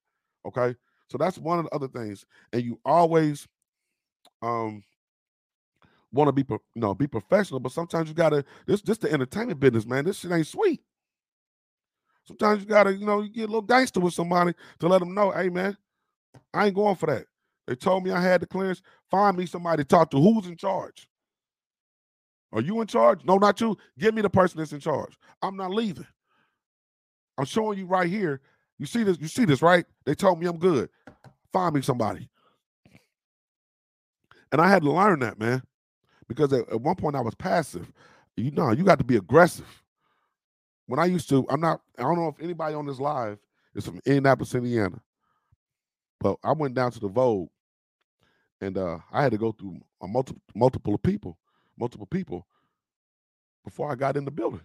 Okay, so that's one of the other things. And you always um want to be you know be professional, but sometimes you gotta this just the entertainment business, man. This shit ain't sweet. Sometimes you gotta, you know, you get a little gangster with somebody to let them know, hey man, I ain't going for that. They told me I had the clearance. Find me somebody to talk to. Who's in charge? Are you in charge? No, not you. Give me the person that's in charge. I'm not leaving. I'm showing you right here. You see this? You see this, right? They told me I'm good. Find me somebody. And I had to learn that, man, because at, at one point I was passive. You know, you got to be aggressive. When I used to, I'm not. I don't know if anybody on this live is from Indianapolis, Indiana, but I went down to the Vogue, and uh, I had to go through a multiple multiple people, multiple people, before I got in the building.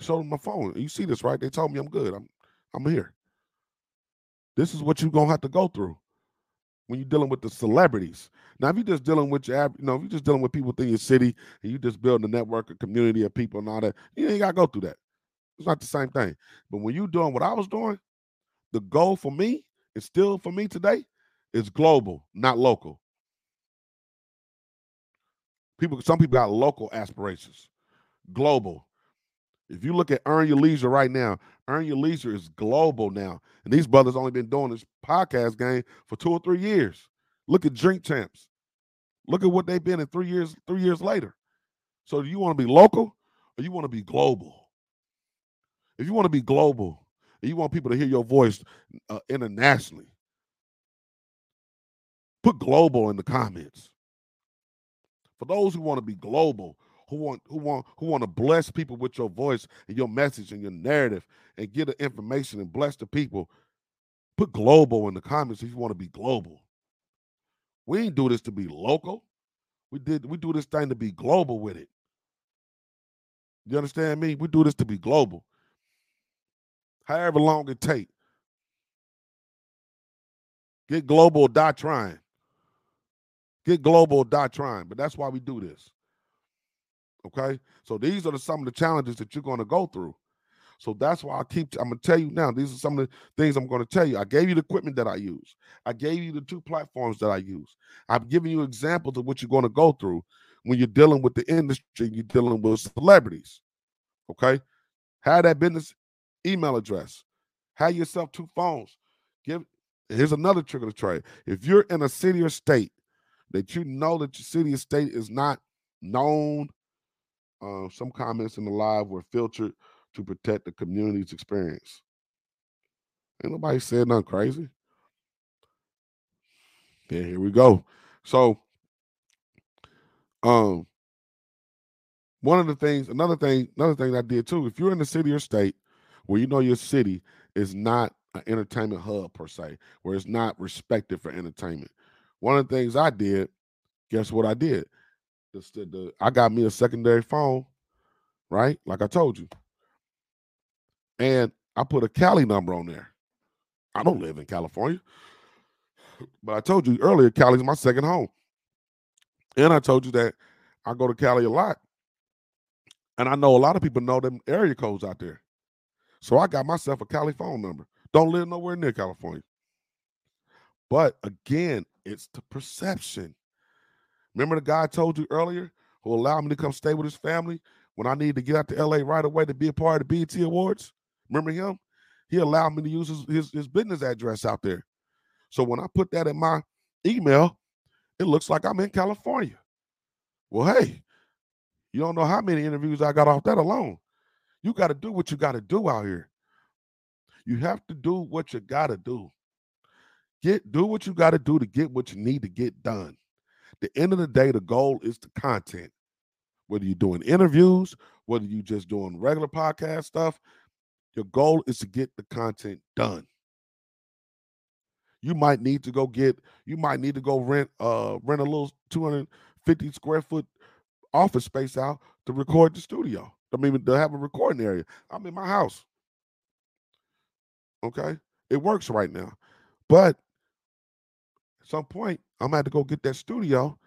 Showed them my phone. You see this, right? They told me I'm good. I'm I'm here. This is what you're gonna have to go through when you're dealing with the celebrities. Now, if you're just dealing with your, you know, if you're just dealing with people within your city and you just building a network, a community of people and all that, you ain't gotta go through that. It's not the same thing. But when you're doing what I was doing, the goal for me, is still for me today, is global, not local. People, some people got local aspirations. Global. If you look at Earn Your Leisure right now, Earn Your Leisure is global now. And these brothers only been doing this podcast game for two or three years. Look at Drink Champs. Look at what they've been in three years, three years later. So do you want to be local or you want to be global? If you want to be global and you want people to hear your voice uh, internationally, put global in the comments. For those who want to be global, who want who want who want to bless people with your voice and your message and your narrative and get the information and bless the people. Put global in the comments if you want to be global. We ain't do this to be local. We did we do this thing to be global with it. You understand me? We do this to be global. However long it take. Get global, die trying. Get global, die trying. But that's why we do this. Okay. So these are the, some of the challenges that you're going to go through. So that's why I keep, I'm going to tell you now, these are some of the things I'm going to tell you. I gave you the equipment that I use, I gave you the two platforms that I use. I've given you examples of what you're going to go through when you're dealing with the industry, you're dealing with celebrities. Okay. Have that business email address, have yourself two phones. Give, here's another trick of the trade. If you're in a city or state that you know that your city or state is not known uh, some comments in the live were filtered to protect the community's experience. Ain't nobody said nothing crazy. Yeah, here we go. So, um, one of the things, another thing, another thing I did too. If you're in the city or state where you know your city is not an entertainment hub per se, where it's not respected for entertainment, one of the things I did, guess what I did? The, the, I got me a secondary phone, right? Like I told you. And I put a Cali number on there. I don't live in California. But I told you earlier, Cali's my second home. And I told you that I go to Cali a lot. And I know a lot of people know them area codes out there. So I got myself a Cali phone number. Don't live nowhere near California. But again, it's the perception. Remember the guy I told you earlier who allowed me to come stay with his family when I needed to get out to LA right away to be a part of the BET Awards? Remember him? He allowed me to use his, his, his business address out there. So when I put that in my email, it looks like I'm in California. Well, hey, you don't know how many interviews I got off that alone. You got to do what you got to do out here. You have to do what you got to do. Get do what you got to do to get what you need to get done the end of the day, the goal is the content. Whether you're doing interviews, whether you're just doing regular podcast stuff, your goal is to get the content done. You might need to go get, you might need to go rent uh rent a little 250 square foot office space out to record the studio. I mean to have a recording area. I'm in my house. Okay. It works right now. But some point, I'm gonna have to go get that studio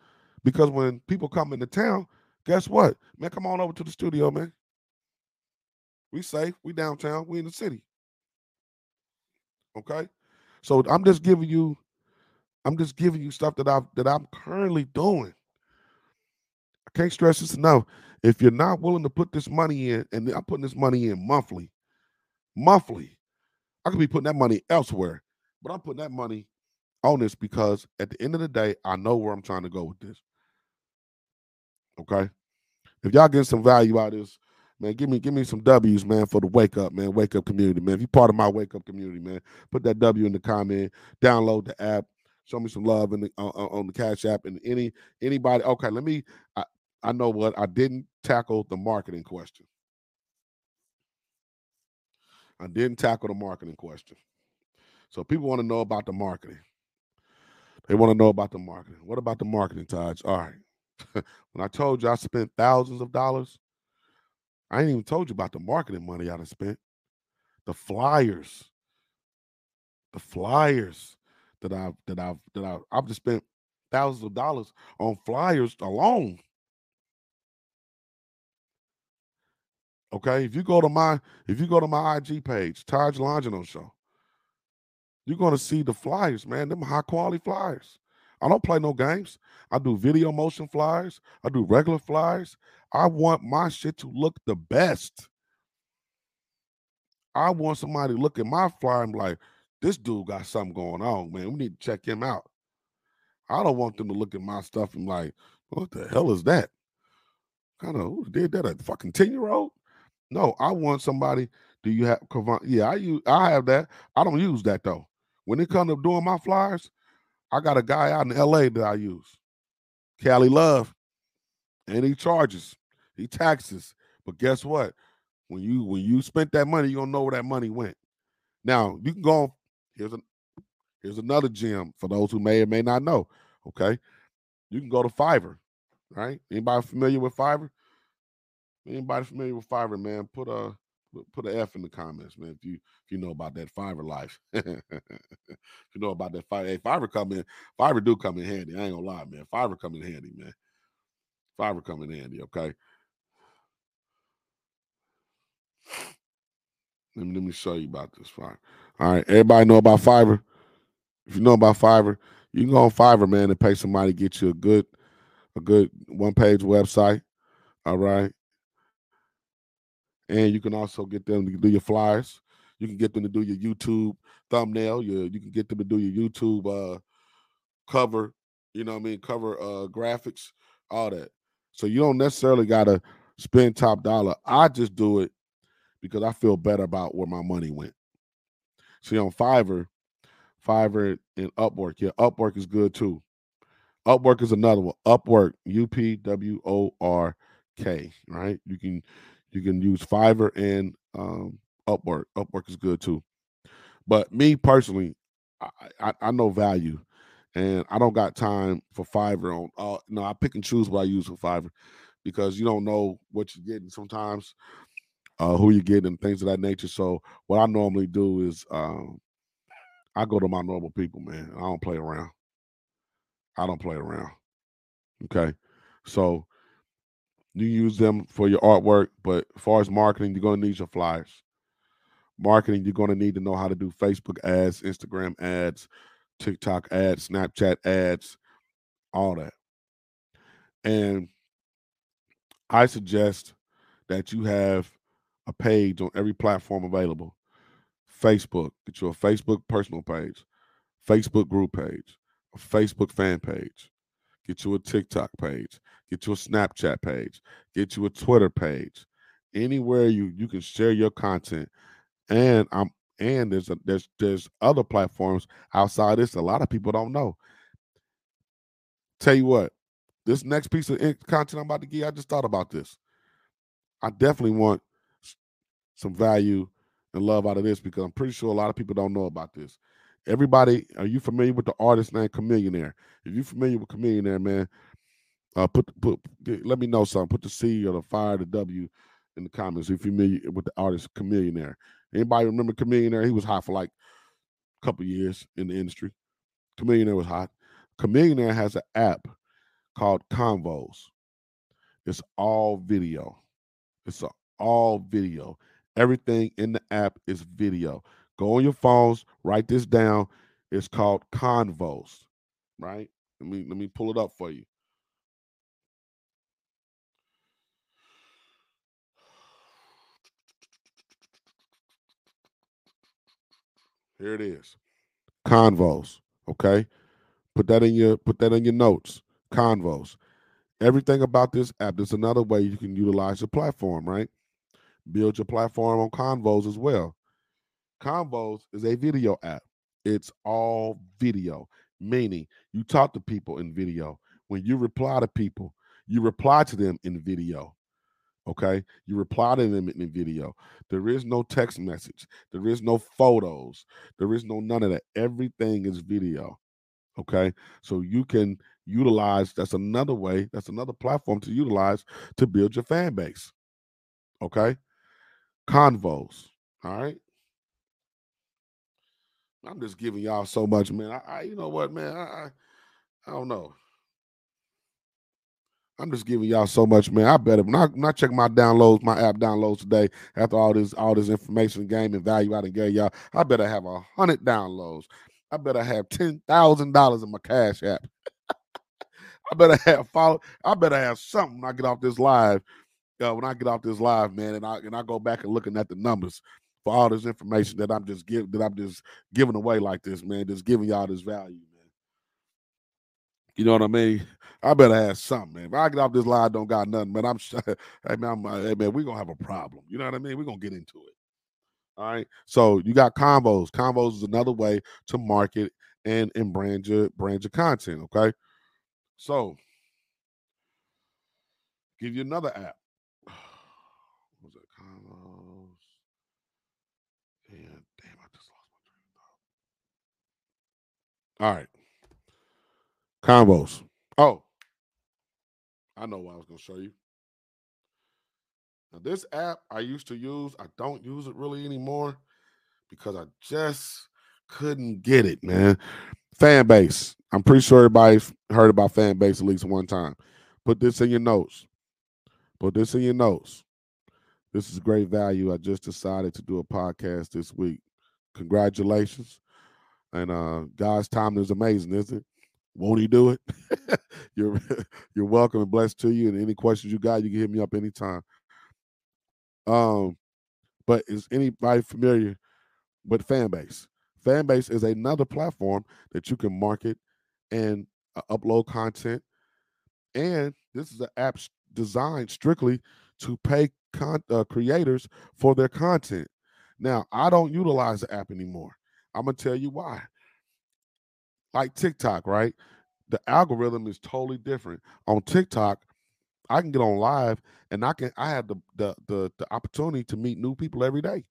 because when people come into town, guess what? Man, come on over to the studio, man. We safe. We downtown. We in the city. Okay. So I'm just giving you, I'm just giving you stuff that I've that I'm currently doing. I can't stress this enough. If you're not willing to put this money in, and I'm putting this money in monthly, monthly, I could be putting that money elsewhere, but I'm putting that money on this because at the end of the day, I know where I'm trying to go with this. Okay. If y'all get some value out of this, man, give me give me some W's, man, for the wake up, man. Wake up community, man. If you're part of my wake up community, man, put that W in the comment. Download the app. Show me some love in the on the Cash App and any anybody. Okay, let me. I, I know what I didn't tackle the marketing question. I didn't tackle the marketing question. So people want to know about the marketing. They want to know about the marketing. What about the marketing, Taj? All right. when I told you I spent thousands of dollars, I ain't even told you about the marketing money I done spent. The flyers, the flyers that I've that I've that I've I've just spent thousands of dollars on flyers alone. Okay, if you go to my if you go to my IG page, Taj Longino Show, you're gonna see the flyers, man. Them high quality flyers. I don't play no games. I do video motion flyers. I do regular flyers. I want my shit to look the best. I want somebody to look at my flyer and be like, this dude got something going on, man. We need to check him out. I don't want them to look at my stuff and like, what the hell is that? Kind of who did that? A fucking 10 year old? No, I want somebody. Do you have yeah, I use I have that. I don't use that though. When it comes to doing my flyers, I got a guy out in LA that I use. Cali Love. And he charges. He taxes. But guess what? When you when you spent that money, you don't know where that money went. Now you can go. Here's a here's another gem for those who may or may not know. Okay, you can go to Fiverr. Right? Anybody familiar with Fiverr? Anybody familiar with Fiverr, man? Put a put an F in the comments, man. If you if you know about that Fiverr life, if you know about that Fiverr, hey, Fiverr come in, Fiverr do come in handy. I ain't gonna lie, man. Fiverr come in handy, man. Fiverr come in handy. Okay. Let me let me show you about this Fiverr. All right, everybody know about Fiverr. If you know about Fiverr, you can go on Fiverr, man, and pay somebody to get you a good, a good one page website. All right, and you can also get them to do your flyers. You can get them to do your YouTube thumbnail. Your, you can get them to do your YouTube uh, cover. You know what I mean? Cover uh, graphics, all that. So you don't necessarily got to spend top dollar. I just do it because I feel better about where my money went. See, on Fiverr, Fiverr and Upwork, yeah, Upwork is good too. Upwork is another one. Upwork, U P W O R K, right? You can you can use Fiverr and um, Upwork. Upwork is good too. But me personally, I, I, I know value, and I don't got time for Fiverr. On uh, no, I pick and choose what I use for Fiverr because you don't know what you're getting sometimes, uh, who you're getting, and things of that nature. So what I normally do is um, I go to my normal people, man. I don't play around. I don't play around. Okay, so you use them for your artwork, but as far as marketing, you're going to need your flyers. Marketing, you're going to need to know how to do Facebook ads, Instagram ads, TikTok ads, Snapchat ads, all that. And I suggest that you have a page on every platform available. Facebook, get you a Facebook personal page, Facebook group page, a Facebook fan page, get you a TikTok page, get you a Snapchat page, get you a Twitter page, anywhere you you can share your content. And I'm and there's a, there's there's other platforms outside this. A lot of people don't know. Tell you what, this next piece of content I'm about to give, I just thought about this. I definitely want some value and love out of this because I'm pretty sure a lot of people don't know about this. Everybody, are you familiar with the artist named Chamillionaire? If you're familiar with Chamillionaire, man, uh, put put let me know something. Put the C or the fire, the W in the comments if you're familiar with the artist Chamillionaire. Anybody remember Chamillionaire? He was hot for like a couple years in the industry. Chamillionaire was hot. Chamillionaire has an app called Convos. It's all video. It's all video. Everything in the app is video. Go on your phones, write this down. It's called Convos, right? Let me let me pull it up for you. Here it is. Convos. Okay. Put that in your put that in your notes. Convos. Everything about this app. There's another way you can utilize your platform, right? Build your platform on Convos as well. Convos is a video app. It's all video, meaning you talk to people in video. When you reply to people, you reply to them in video. Okay. You reply to them in the video. There is no text message. There is no photos. There is no none of that. Everything is video. Okay. So you can utilize that's another way, that's another platform to utilize to build your fan base. Okay. Convos. All right. I'm just giving y'all so much, man. I, I you know what, man? I, I, I don't know. I'm just giving y'all so much, man. I better not not check my downloads, my app downloads today after all this all this information, game, and value I done gave y'all. I better have a hundred downloads. I better have ten thousand dollars in my cash app. I better have follow. I better have something when I get off this live. Uh, when I get off this live, man, and I and I go back and looking at the numbers for all this information that I'm just give that I'm just giving away like this, man. Just giving y'all this value, man. You know what I mean? I better have something, man. If I get off this live, don't got nothing, man. I'm, hey man, I'm, uh, hey man, we're gonna have a problem. You know what I mean? We're gonna get into it. All right. So you got Convos. Convos is another way to market and and brand your brand your content. Okay. So give you another app. What was it? Convos. And damn, I just lost my train of thought. All right. Convos. Oh, I know what I was gonna show you. Now, this app I used to use, I don't use it really anymore because I just couldn't get it, man. Fanbase. I'm pretty sure everybody's heard about Fanbase at least one time. Put this in your notes. Put this in your notes. This is great value. I just decided to do a podcast this week. Congratulations. And uh God's timing is amazing, isn't it? Won't he do it? you're you're welcome and blessed to you. And any questions you got, you can hit me up anytime. Um, but is anybody familiar with Fanbase? Fanbase is another platform that you can market and uh, upload content. And this is an app designed strictly to pay con- uh, creators for their content. Now, I don't utilize the app anymore. I'm gonna tell you why. Like TikTok, right? The algorithm is totally different. On TikTok, I can get on live and I can I have the the the, the opportunity to meet new people every day.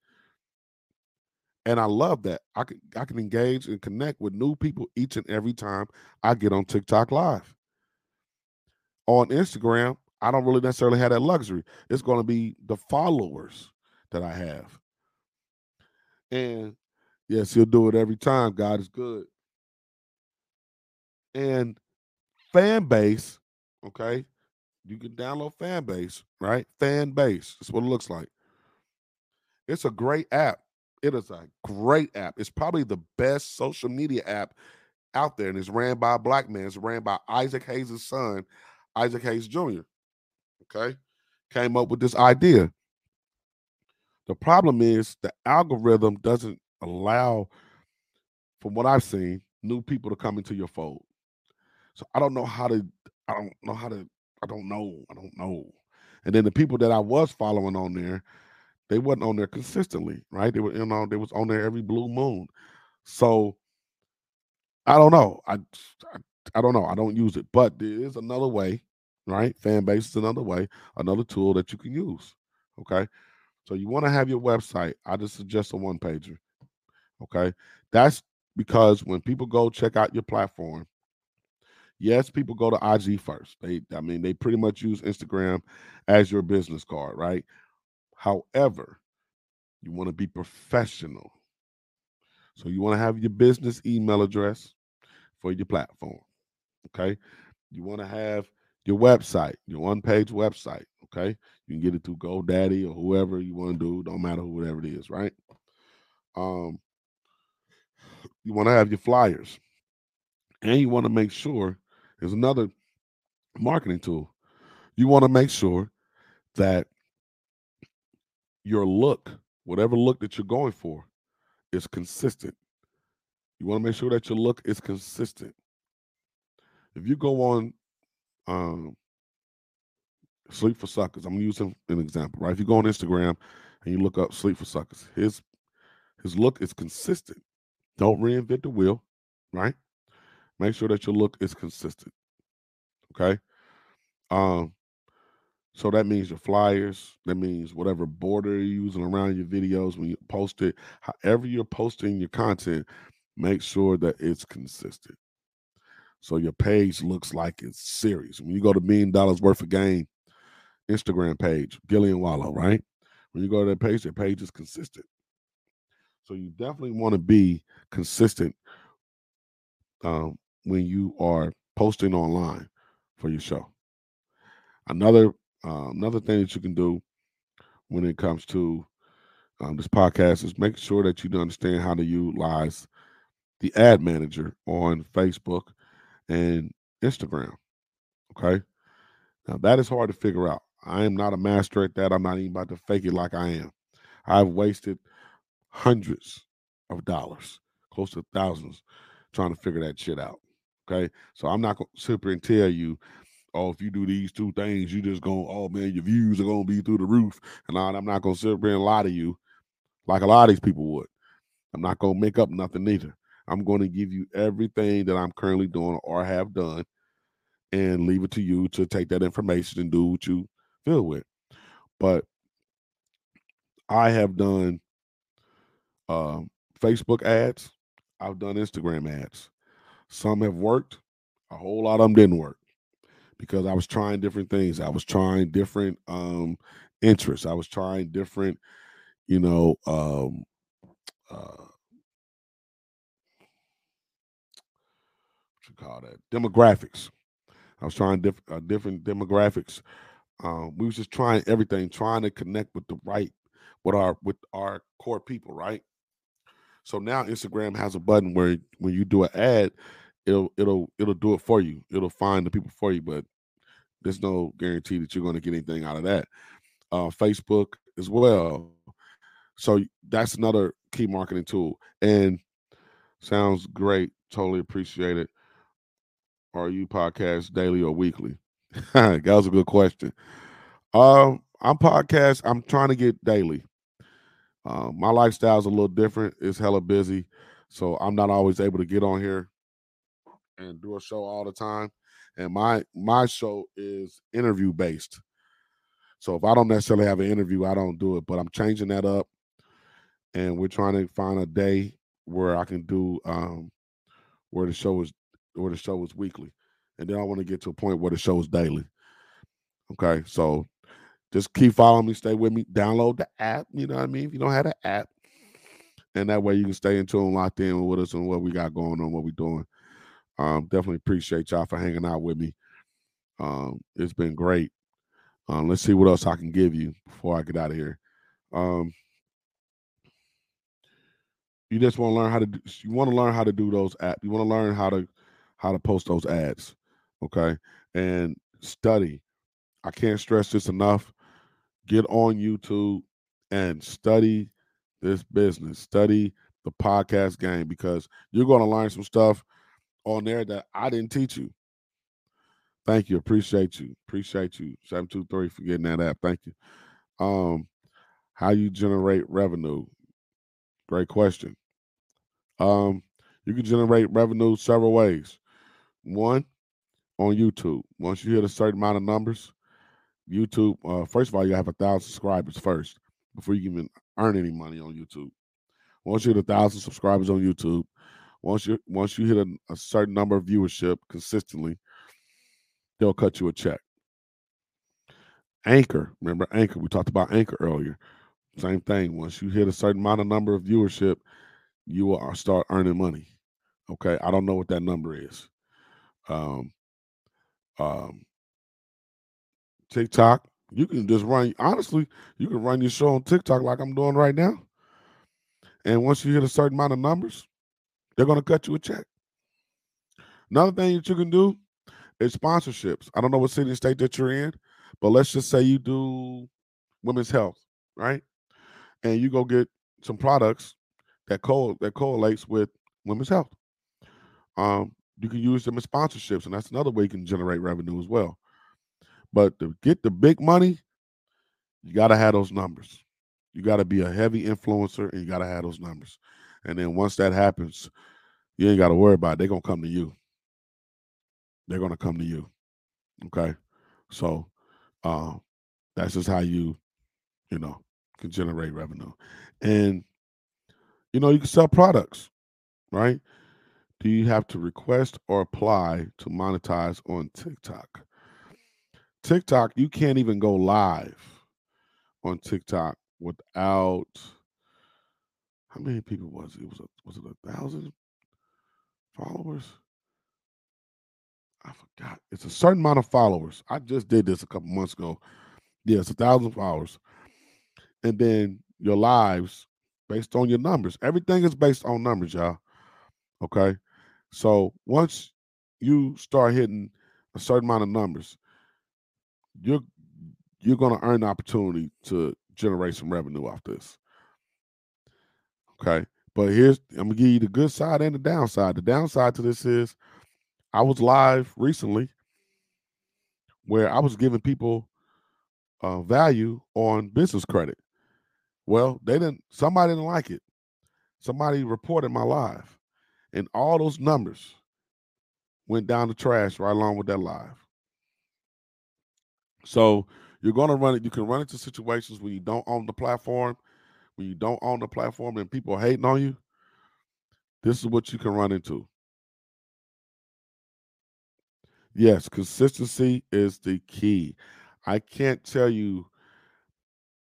And I love that. I can I can engage and connect with new people each and every time I get on TikTok live. On Instagram, I don't really necessarily have that luxury. It's going to be the followers that I have. And yes, he'll do it every time. God is good. And Fanbase, okay, you can download Fanbase, right? Fanbase. That's what it looks like. It's a great app. It is a great app. It's probably the best social media app out there, and it's ran by a black man. It's ran by Isaac Hayes' son, Isaac Hayes Jr. Okay, came up with this idea. The problem is the algorithm doesn't allow, from what I've seen, new people to come into your fold. So I don't know how to. I don't know how to. I don't know. I don't know. And then the people that I was following on there, they wasn't on there consistently, right? They were, you know, they was on there every blue moon. So I don't know. I, I, I don't know. I don't use it, but there is another way, right? Fanbase is another way, another tool that you can use. Okay. So you want to have your website. I just suggest a one pager. Okay. That's because when people go check out your platform, yes, people go to IG first. They, I mean, they pretty much use Instagram as your business card, right? However, you want to be professional. So you want to have your business email address for your platform. Okay. You want to have your website, your one page website. Okay. You can get it through GoDaddy or whoever you want to do. Don't matter who, whatever it is, right? Um, you want to have your flyers. And you want to make sure there's another marketing tool. You want to make sure that your look, whatever look that you're going for, is consistent. You want to make sure that your look is consistent. If you go on um, Sleep for Suckers, I'm using an example, right? If you go on Instagram and you look up Sleep for Suckers, his his look is consistent. Don't reinvent the wheel, right? Make sure that your look is consistent. Okay. Um, so that means your flyers, that means whatever border you're using around your videos when you post it, however you're posting your content, make sure that it's consistent. So your page looks like it's serious. When you go to Million Dollaz Worth of Game Instagram page, Gillie and Wallo, right? When you go to that page, that page is consistent. So you definitely want to be consistent um, when you are posting online for your show. Another uh, another thing that you can do when it comes to um, this podcast is make sure that you understand how to utilize the ad manager on Facebook and Instagram. Okay. Now that is hard to figure out. I am not a master at that. I'm not even about to fake it like I am. I've wasted hundreds of dollars, close to thousands, trying to figure that shit out. Okay. So I'm not going to sit here and tell you, oh, if you do these two things, you just going, oh man, your views are going to be through the roof. And I'm not going to sit there and lie to you like a lot of these people would. I'm not going to make up nothing either. I'm going to give you everything that I'm currently doing or have done and leave it to you to take that information and do what you feel with. But I have done uh, Facebook ads, I've done Instagram ads. Some have worked, a whole lot of them didn't work because I was trying different things. I was trying different um, interests. I was trying different, you know, um, uh, what you call that demographics. I was trying diff- uh, different demographics. Um, we was just trying everything, trying to connect with the right, with our with our core people, right? So now Instagram has a button where when you do an ad, it'll it'll it'll do it for you. It'll find the people for you, but there's no guarantee that you're going to get anything out of that. Uh, Facebook as well. So that's another key marketing tool. And sounds great. Totally appreciate it. Are you podcast daily or weekly? that was a good question. Um, I'm podcast. I'm trying to get daily. Uh, my lifestyle is a little different. It's hella busy, so I'm not always able to get on here and do a show all the time. And my my show is interview based. So if I don't necessarily have an interview, I don't do it. But I'm changing that up, and we're trying to find a day where I can do um, where the show is where the show is weekly, and then I want to get to a point where the show is daily. Okay, so just keep following me, stay with me, download the app. You know what I mean? If you don't have the app, and that way you can stay in tune, locked in with us and what we got going on, what we're doing. Um, definitely appreciate y'all for hanging out with me. Um, it's been great. Um, let's see what else I can give you before I get out of here. Um, you just want to learn how to do, you want to learn how to do those app. You want to learn how to how to post those ads, okay? And study. I can't stress this enough. Get on YouTube and study this business. Study the podcast game because you're going to learn some stuff on there that I didn't teach you. Thank you. Appreciate you. Appreciate you. 723 for getting that app. Thank you. Um, how you generate revenue? Great question. Um, you can generate revenue several ways. One, on YouTube. Once you hit a certain amount of numbers, YouTube, uh, first of all, you have a thousand subscribers first before you even earn any money on YouTube. Once you hit a thousand subscribers on YouTube, once you once you hit a, a certain number of viewership consistently, they'll cut you a check. Anchor, remember Anchor? We talked about Anchor earlier. Same thing. Once you hit a certain amount of number of viewership, you will start earning money. Okay, I don't know what that number is. Um, um, TikTok, you can just run. Honestly, you can run your show on TikTok like I'm doing right now. And once you hit a certain amount of numbers, they're going to cut you a check. Another thing that you can do is sponsorships. I don't know what city and state that you're in, but let's just say you do women's health, right? And you go get some products that co that correlates with women's health. Um, you can use them as sponsorships, and that's another way you can generate revenue as well. But to get the big money, you got to have those numbers. You got to be a heavy influencer, and you got to have those numbers. And then once that happens, you ain't got to worry about it. They're gonna come to you. They're gonna come to you. Okay, so um, that's just how you, you know, can generate revenue, and you know you can sell products, right? Do you have to request or apply to monetize on TikTok? TikTok, you can't even go live on TikTok without how many people was it? Was it was it a thousand followers? I forgot. It's a certain amount of followers. I just did this a couple months ago. Yeah, it's a thousand followers. And then your lives based on your numbers. Everything is based on numbers, y'all. Okay. So once you start hitting a certain amount of numbers, you're you're gonna earn the opportunity to generate some revenue off this. Okay. But here's I'm gonna give you the good side and the downside. The downside to this is I was live recently where I was giving people uh, value on business credit. Well, they didn't. Somebody didn't like it. Somebody reported my live, and all those numbers went down the trash right along with that live. So you're going to run it. You can run into situations where you don't own the platform when you don't own the platform and people are hating on you, this is what you can run into. Yes, consistency is the key. I can't tell you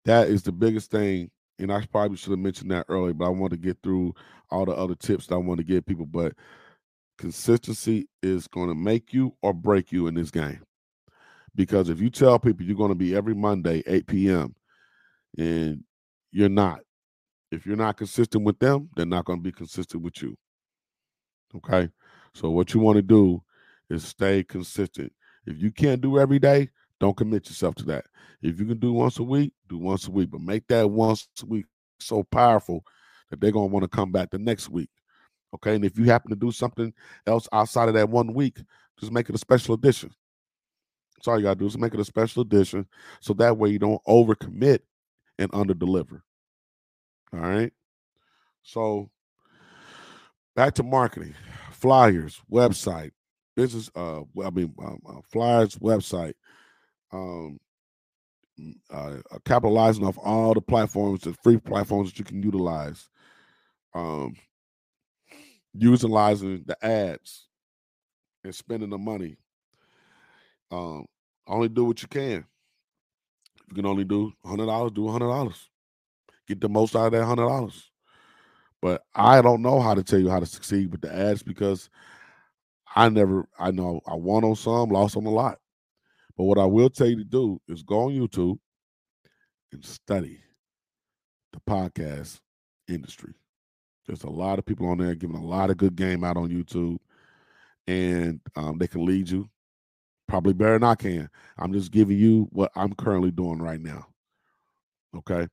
that is the biggest thing. And I probably should have mentioned that earlier, but I want to get through all the other tips that I want to give people. But consistency is going to make you or break you in this game. Because if you tell people you're going to be every Monday, 8 p.m., and you're not, if you're not consistent with them, they're not going to be consistent with you. Okay. So what you want to do is stay consistent. If you can't do every day, don't commit yourself to that. If you can do once a week, do once a week, but make that once a week so powerful that they're going to want to come back the next week. Okay. And if you happen to do something else outside of that one week, just make it a special edition. That's all you got to do is make it a special edition. So that way you don't overcommit and under deliver. All right. So back to marketing, flyers, website, business. Uh, I mean, um, uh, flyers, website. Um, uh, uh, capitalizing off all the platforms, the free platforms that you can utilize. Um, utilizing the ads and spending the money. Um, only do what you can. If you can only do hundred dollars, do hundred dollars get the most out of that hundred dollars. But I don't know how to tell you how to succeed with the ads because I never I know I won on some, lost on a lot. But what I will tell you to do is go on YouTube and study the podcast industry. There's a lot of people on there giving a lot of good game out on YouTube, and um, they can lead you probably better than I can. I'm just giving you what I'm currently doing right now. Okay.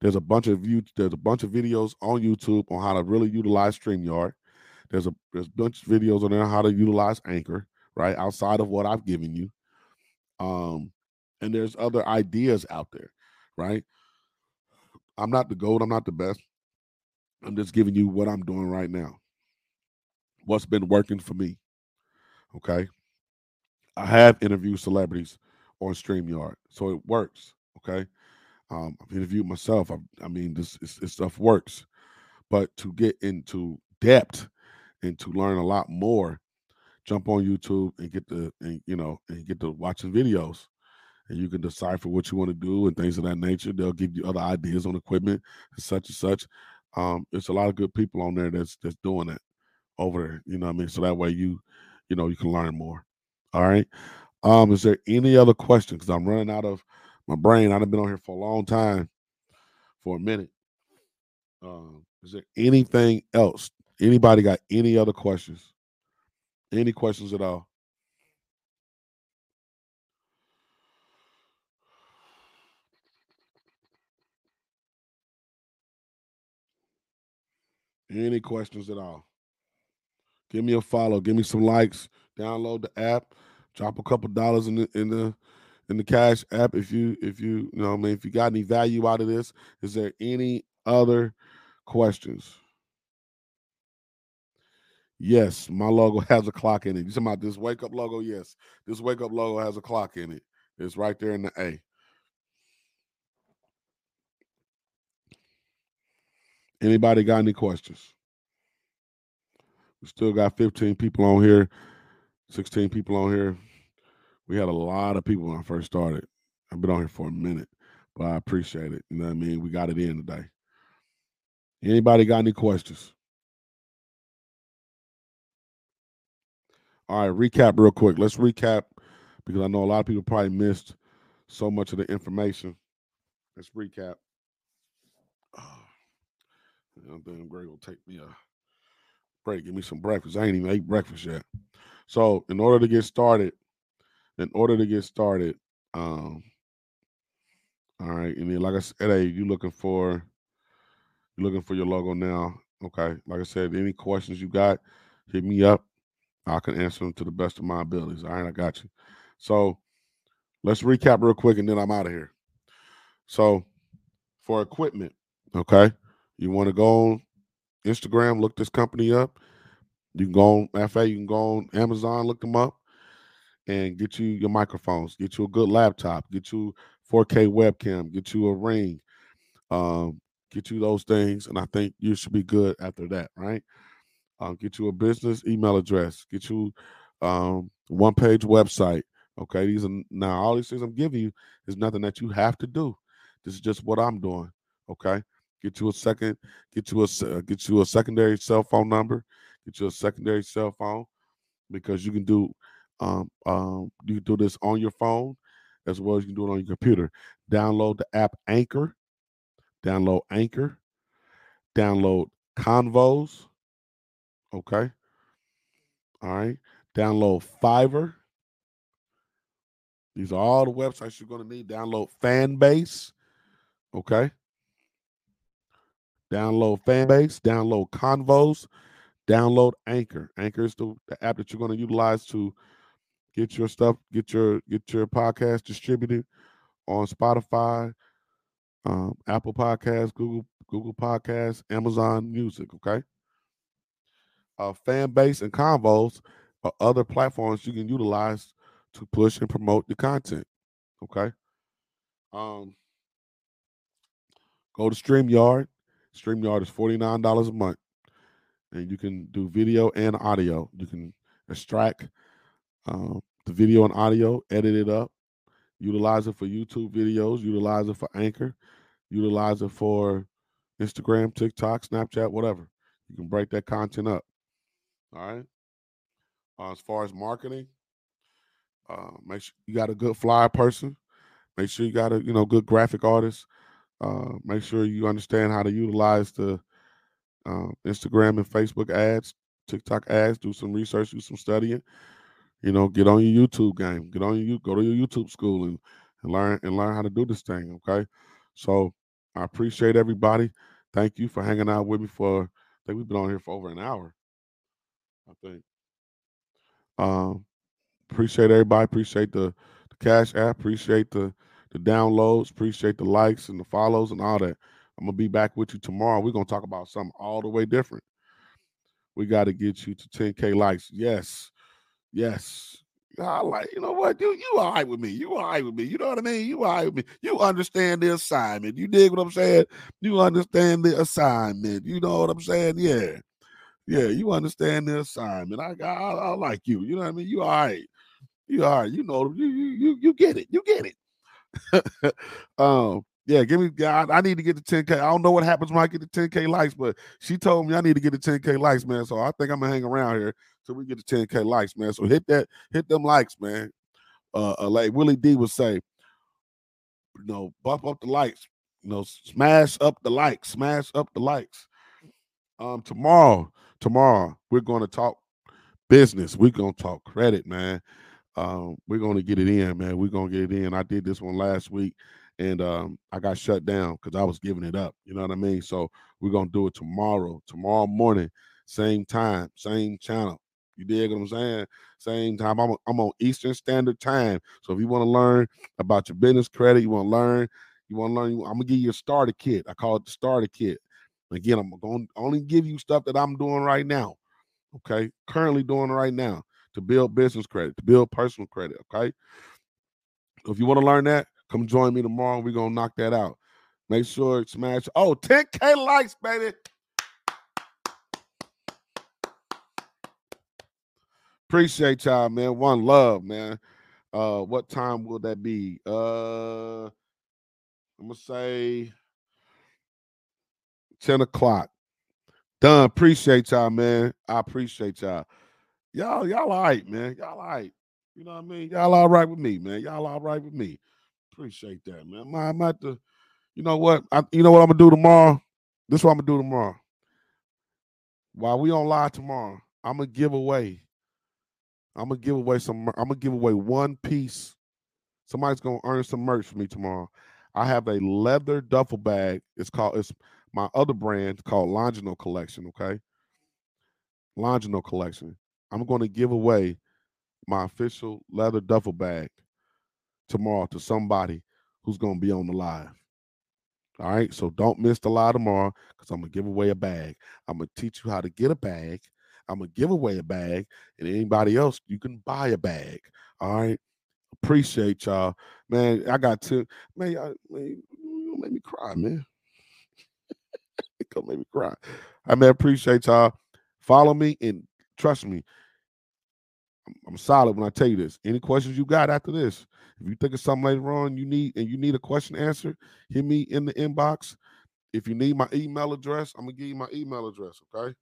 There's a bunch of you. There's a bunch of videos on YouTube on how to really utilize Streamyard. There's a there's a bunch of videos on there how to utilize Anchor, right? Outside of what I've given you. Um, and there's other ideas out there, right? I'm not the gold, I'm not the best. I'm just giving you what I'm doing right now. What's been working for me. Okay. I have interviewed celebrities on StreamYard, so it works. Okay. Um, I've interviewed myself. I, I mean, this, this, this stuff works, but to get into depth and to learn a lot more, jump on YouTube and get the and you know and get to watching videos, and you can decipher what you want to do and things of that nature. They'll give you other ideas on equipment and such and such. Um, it's a lot of good people on there that's that's doing it over there. You know what I mean? So that way you, you know, you can learn more. All right. Um, is there any other questions? Because I'm running out of my brain. I've been on here for a long time, for a minute. Um, is there anything else? Anybody got any other questions? Any questions at all? Any questions at all? Give me a follow. Give me some likes. Download the app. Drop a couple dollars in the in the in the cash app if you if you you know I mean if you got any value out of this. Is there any other questions? Yes, my logo has a clock in it. You talking about this wake up logo? Yes, this wake up logo has a clock in it. It's right there in the A. Anybody got any questions? We still got 15 people on here, 16 people on here. We had a lot of people when I first started. I've been on here for a minute, but I appreciate it. You know what I mean? We got it in today. Anybody got any questions? All right, recap real quick. Let's recap because I know a lot of people probably missed so much of the information. Let's recap. Oh, I'm damn Greg will take me a break, give me some breakfast. I ain't even ate breakfast yet. So, in order to get started, in order to get started, um, all right, and then like I said, hey, you looking for you looking for your logo now. Okay. Like I said, any questions you got, hit me up. I can answer them to the best of my abilities. All right, I got you. So let's recap real quick and then I'm out of here. So for equipment, okay, you want to go on Instagram, look this company up. You can go on FA, you can go on Amazon, look them up, and get you your microphones, get you a good laptop, get you 4K webcam, get you a ring, um, get you those things, and I think you should be good after that, right? Um, get you a business email address, get you um, one page website. Okay, these are now all these things I'm giving you is nothing that you have to do. This is just what I'm doing. Okay, Get you a second, get you a get you a secondary cell phone number, get you a secondary cell phone because you can do um, um, you can do this on your phone as well as you can do it on your computer. Download the app Anchor, download Anchor, download Convos. Okay. All right. Download Fiverr. These are all the websites you're going to need. Download Fanbase. Okay. Download Fanbase, download Convos, download Anchor. Anchor is the, the app that you're going to utilize to get your stuff, get your get your podcast distributed on Spotify, um, Apple Podcasts, Google Google Podcasts, Amazon Music. Okay. Uh, Fanbase and Convos are other platforms you can utilize to push and promote the content. Okay. Um, go to StreamYard. StreamYard is $49 a month. And you can do video and audio. You can extract um, the video and audio, edit it up, utilize it for YouTube videos, utilize it for Anchor, utilize it for Instagram, TikTok, Snapchat, whatever. You can break that content up. All right. Uh, as far as marketing, uh, make sure you got a good flyer person. Make sure you got a you know good graphic artist. Uh, make sure you understand how to utilize the uh, Instagram and Facebook ads, TikTok ads. Do some research, do some studying. You know, get on your YouTube game. Get on your go to your YouTube school and, and learn and learn how to do this thing. Okay, so I appreciate everybody. Thank you for hanging out with me for. I think we've been on here for over an hour. I think. Um, appreciate everybody. Appreciate the the Cash App. Appreciate the the downloads. Appreciate the likes and the follows and all that. I'm gonna be back with you tomorrow. We're gonna talk about something all the way different. We got to get you to 10k likes. Yes, yes. I like, you know what? You you all right with me. You all right with me. You know what I mean? You all right with me. You understand the assignment. You dig what I'm saying? You understand the assignment. You know what I'm saying? Yeah. Yeah, you understand the assignment. I I, I like you. You know what I mean? You all right. You all right. You know, you you you, you get it. You get it. um, Yeah, give me. I, I need to get the 10k. I don't know what happens when I get the 10k likes, but she told me I need to get the 10k likes, man. So I think I'm gonna hang around here till we get the 10k likes, man. So hit that, hit them likes, man. Uh, uh like Willie D would say, you know, bump up the likes, you know, smash up the likes, smash up the likes. Um, tomorrow, tomorrow we're to talk business. We're gonna talk credit, man. Um, we're gonna get it in, man. We're gonna get it in. I did this one last week and um, I got shut down because I was giving it up. You know what I mean? So we're gonna do it tomorrow, tomorrow morning, same time, same channel. You dig what I'm saying? Same time. I'm, I'm on Eastern Standard Time. So if you want to learn about your business credit, you want to learn, you want to learn, I'm gonna give you a starter kit. I call it the starter kit. Again, I'm going to only give you stuff that I'm doing right now. Okay, currently doing right now to build business credit, to build personal credit. Okay. If you want to learn that, Come join me tomorrow. We're gonna knock that out. Make sure it smash. Oh, 10k likes, baby. Appreciate y'all, man. One love, man. Uh, what time will that be? Uh, I'm gonna say 10 o'clock. Done. Appreciate y'all, man. I appreciate y'all. Y'all, y'all all right, man. Y'all all right. You know what I mean? Y'all all right with me, man. Y'all all right with me. Appreciate that, man. I'm, at the, you know what? I, you know what I'm gonna do tomorrow? This is what I'm gonna do tomorrow. While we on live tomorrow, I'm gonna give away. I'm gonna give away some. I'm gonna give away one piece. Somebody's gonna earn some merch for me tomorrow. I have a leather duffel bag. It's called. It's my other brand called Longino Collection. Okay, Longino Collection. I'm to give away my official leather duffel bag tomorrow to somebody who's going to be on the live. All right. So don't miss the live tomorrow because I'm going to give away a bag. I'm going to teach you how to get a bag. I'm going to give away a bag. And anybody else, you can buy a bag. All right. Appreciate y'all. Man, I got to, man, I, man you make me cry, man. gonna make me cry. I mean, appreciate y'all. Follow me and trust me. I'm solid when I tell you this. Any questions you got after this, if you think of something later on you need and you need a question answered, hit me in the inbox. If you need my email address, I'm gonna give you my email address, okay?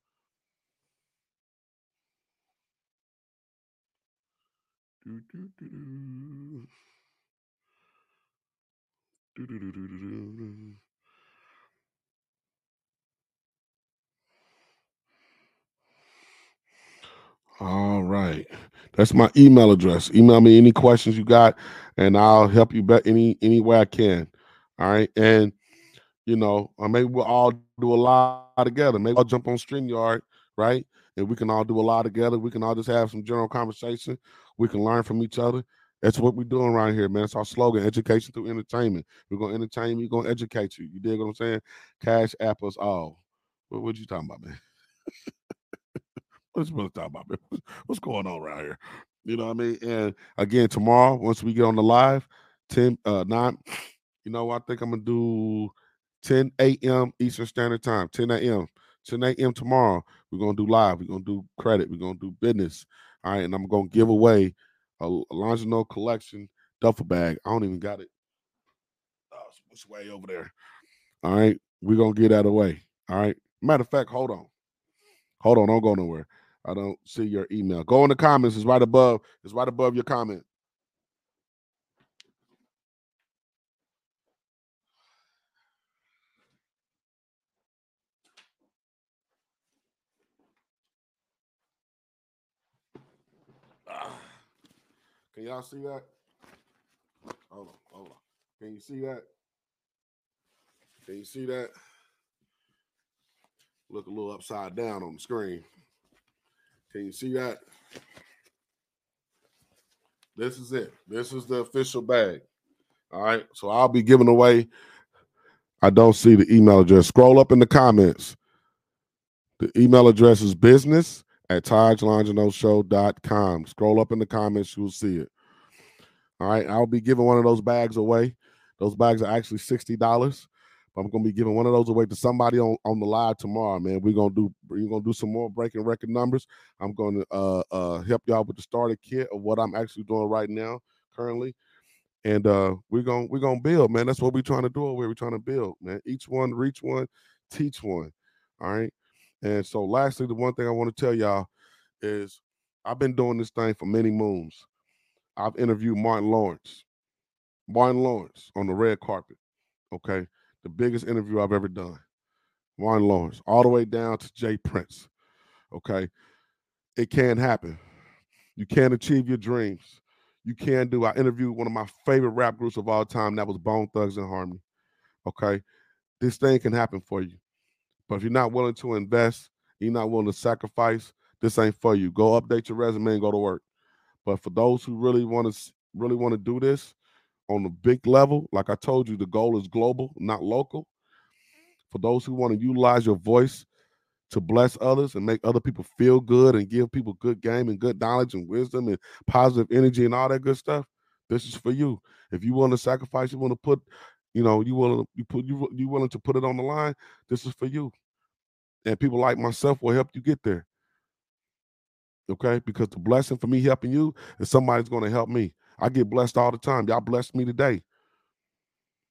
Do, do, do, All right. That's my email address. Email me any questions you got, and I'll help you bet any any way I can. All right. And you know, or maybe we'll all do a lot together. Maybe I'll jump on StreamYard, right? And we can all do a lot together. We can all just have some general conversation. We can learn from each other. That's what we're doing around here, man. It's our slogan: education through entertainment. We're gonna entertain you, gonna educate you. You dig what I'm saying? Cash apples all. What what you talking about, man? What's really talking about? What's going on around here? You know what I mean? And again, tomorrow, once we get on the live, 10 uh 9, you know, I think I'm gonna do 10 a.m. Eastern Standard Time, 10 a.m. 10 a.m. tomorrow. We're gonna do live, we're gonna do credit, we're gonna do business. All right, and I'm gonna give away a, a Longino collection duffel bag. I don't even got it. Oh, it's way over there. All right, we're gonna get that away. All right. Matter of fact, hold on. Hold on, don't go nowhere. I don't see your email. Go in the comments. It's right above. It's right above your comment. Can y'all see that? Hold on, hold on. Can you see that? Can you see that? Look a little upside down on the screen. Can you see that? This is it. This is the official bag. All right. So I'll be giving away. I don't see the email address. Scroll up in the comments. The email address is business at TajLonginoShow.com. Scroll up in the comments, you'll see it. All right. I'll be giving one of those bags away. Those bags are actually $60. I'm gonna be giving one of those away to somebody on, on the live tomorrow, man. We're gonna do we're gonna do some more breaking record numbers. I'm gonna uh uh help y'all with the starter kit of what I'm actually doing right now currently. and uh, we're gonna we're gonna build, man. That's what we're trying to do. Where we're trying to build, man. Each one, reach one, teach one. All right. And so, lastly, the one thing I want to tell y'all is I've been doing this thing for many moons. I've interviewed Martin Lawrence, Martin Lawrence on the red carpet. Okay, the biggest interview I've ever done. Martin Lawrence, all the way down to J. Prince. Okay, it can happen. You can achieve your dreams. You can do. I interviewed one of my favorite rap groups of all time. That was Bone Thugs-n-Harmony. Okay, this thing can happen for you, but if you're not willing to invest, you're not willing to sacrifice. This ain't for you. Go update your resume and go to work. But for those who really want to really want to do this on a big level, like I told you, the goal is global, not local. For those who want to utilize your voice to bless others and make other people feel good and give people good game and good knowledge and wisdom and positive energy and all that good stuff, this is for you. If you want to sacrifice, you want to put, you know, you want to you put you you willing to put it on the line, this is for you. And people like myself will help you get there. Okay, because the blessing for me helping you is somebody's going to help me. I get blessed all the time. Y'all blessed me today.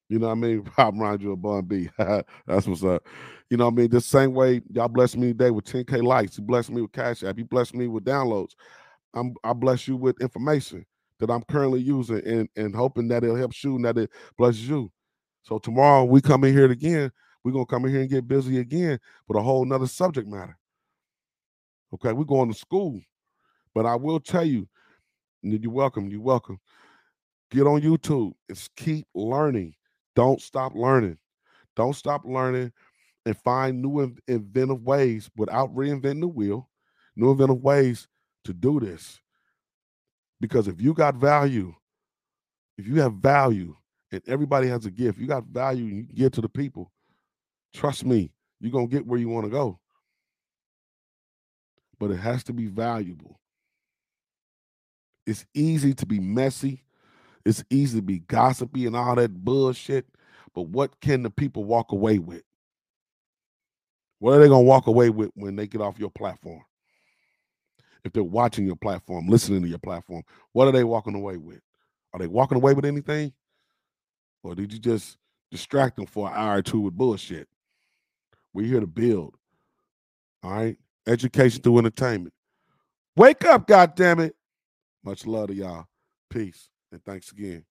You know what I mean? I remind you of Bun B. That's what's up. You know what I mean? The same way y'all blessed me today with 10K likes. You blessed me with Cash App. You blessed me with downloads. I'm I bless you with information that I'm currently using and, and hoping that it'll help you and that it blesses you. So tomorrow we come in here again. We're gonna come in here and get busy again with a whole nother subject matter. Okay, we're going to school. But I will tell you, you're welcome. You're welcome. Get on YouTube and keep learning. Don't stop learning. Don't stop learning and find new inventive ways without reinventing the wheel, new inventive ways to do this. Because if you got value, if you have value and everybody has a gift, you got value and you give to the people, trust me, you're going to get where you want to go. But it has to be valuable. It's easy to be messy. It's easy to be gossipy and all that bullshit. But what can the people walk away with? What are they going to walk away with when they get off your platform? If they're watching your platform, listening to your platform, what are they walking away with? Are they walking away with anything? Or did you just distract them for an hour or two with bullshit? We're here to build. All right. Education through entertainment. Wake up, God damn it. Much love to y'all. Peace. And thanks again.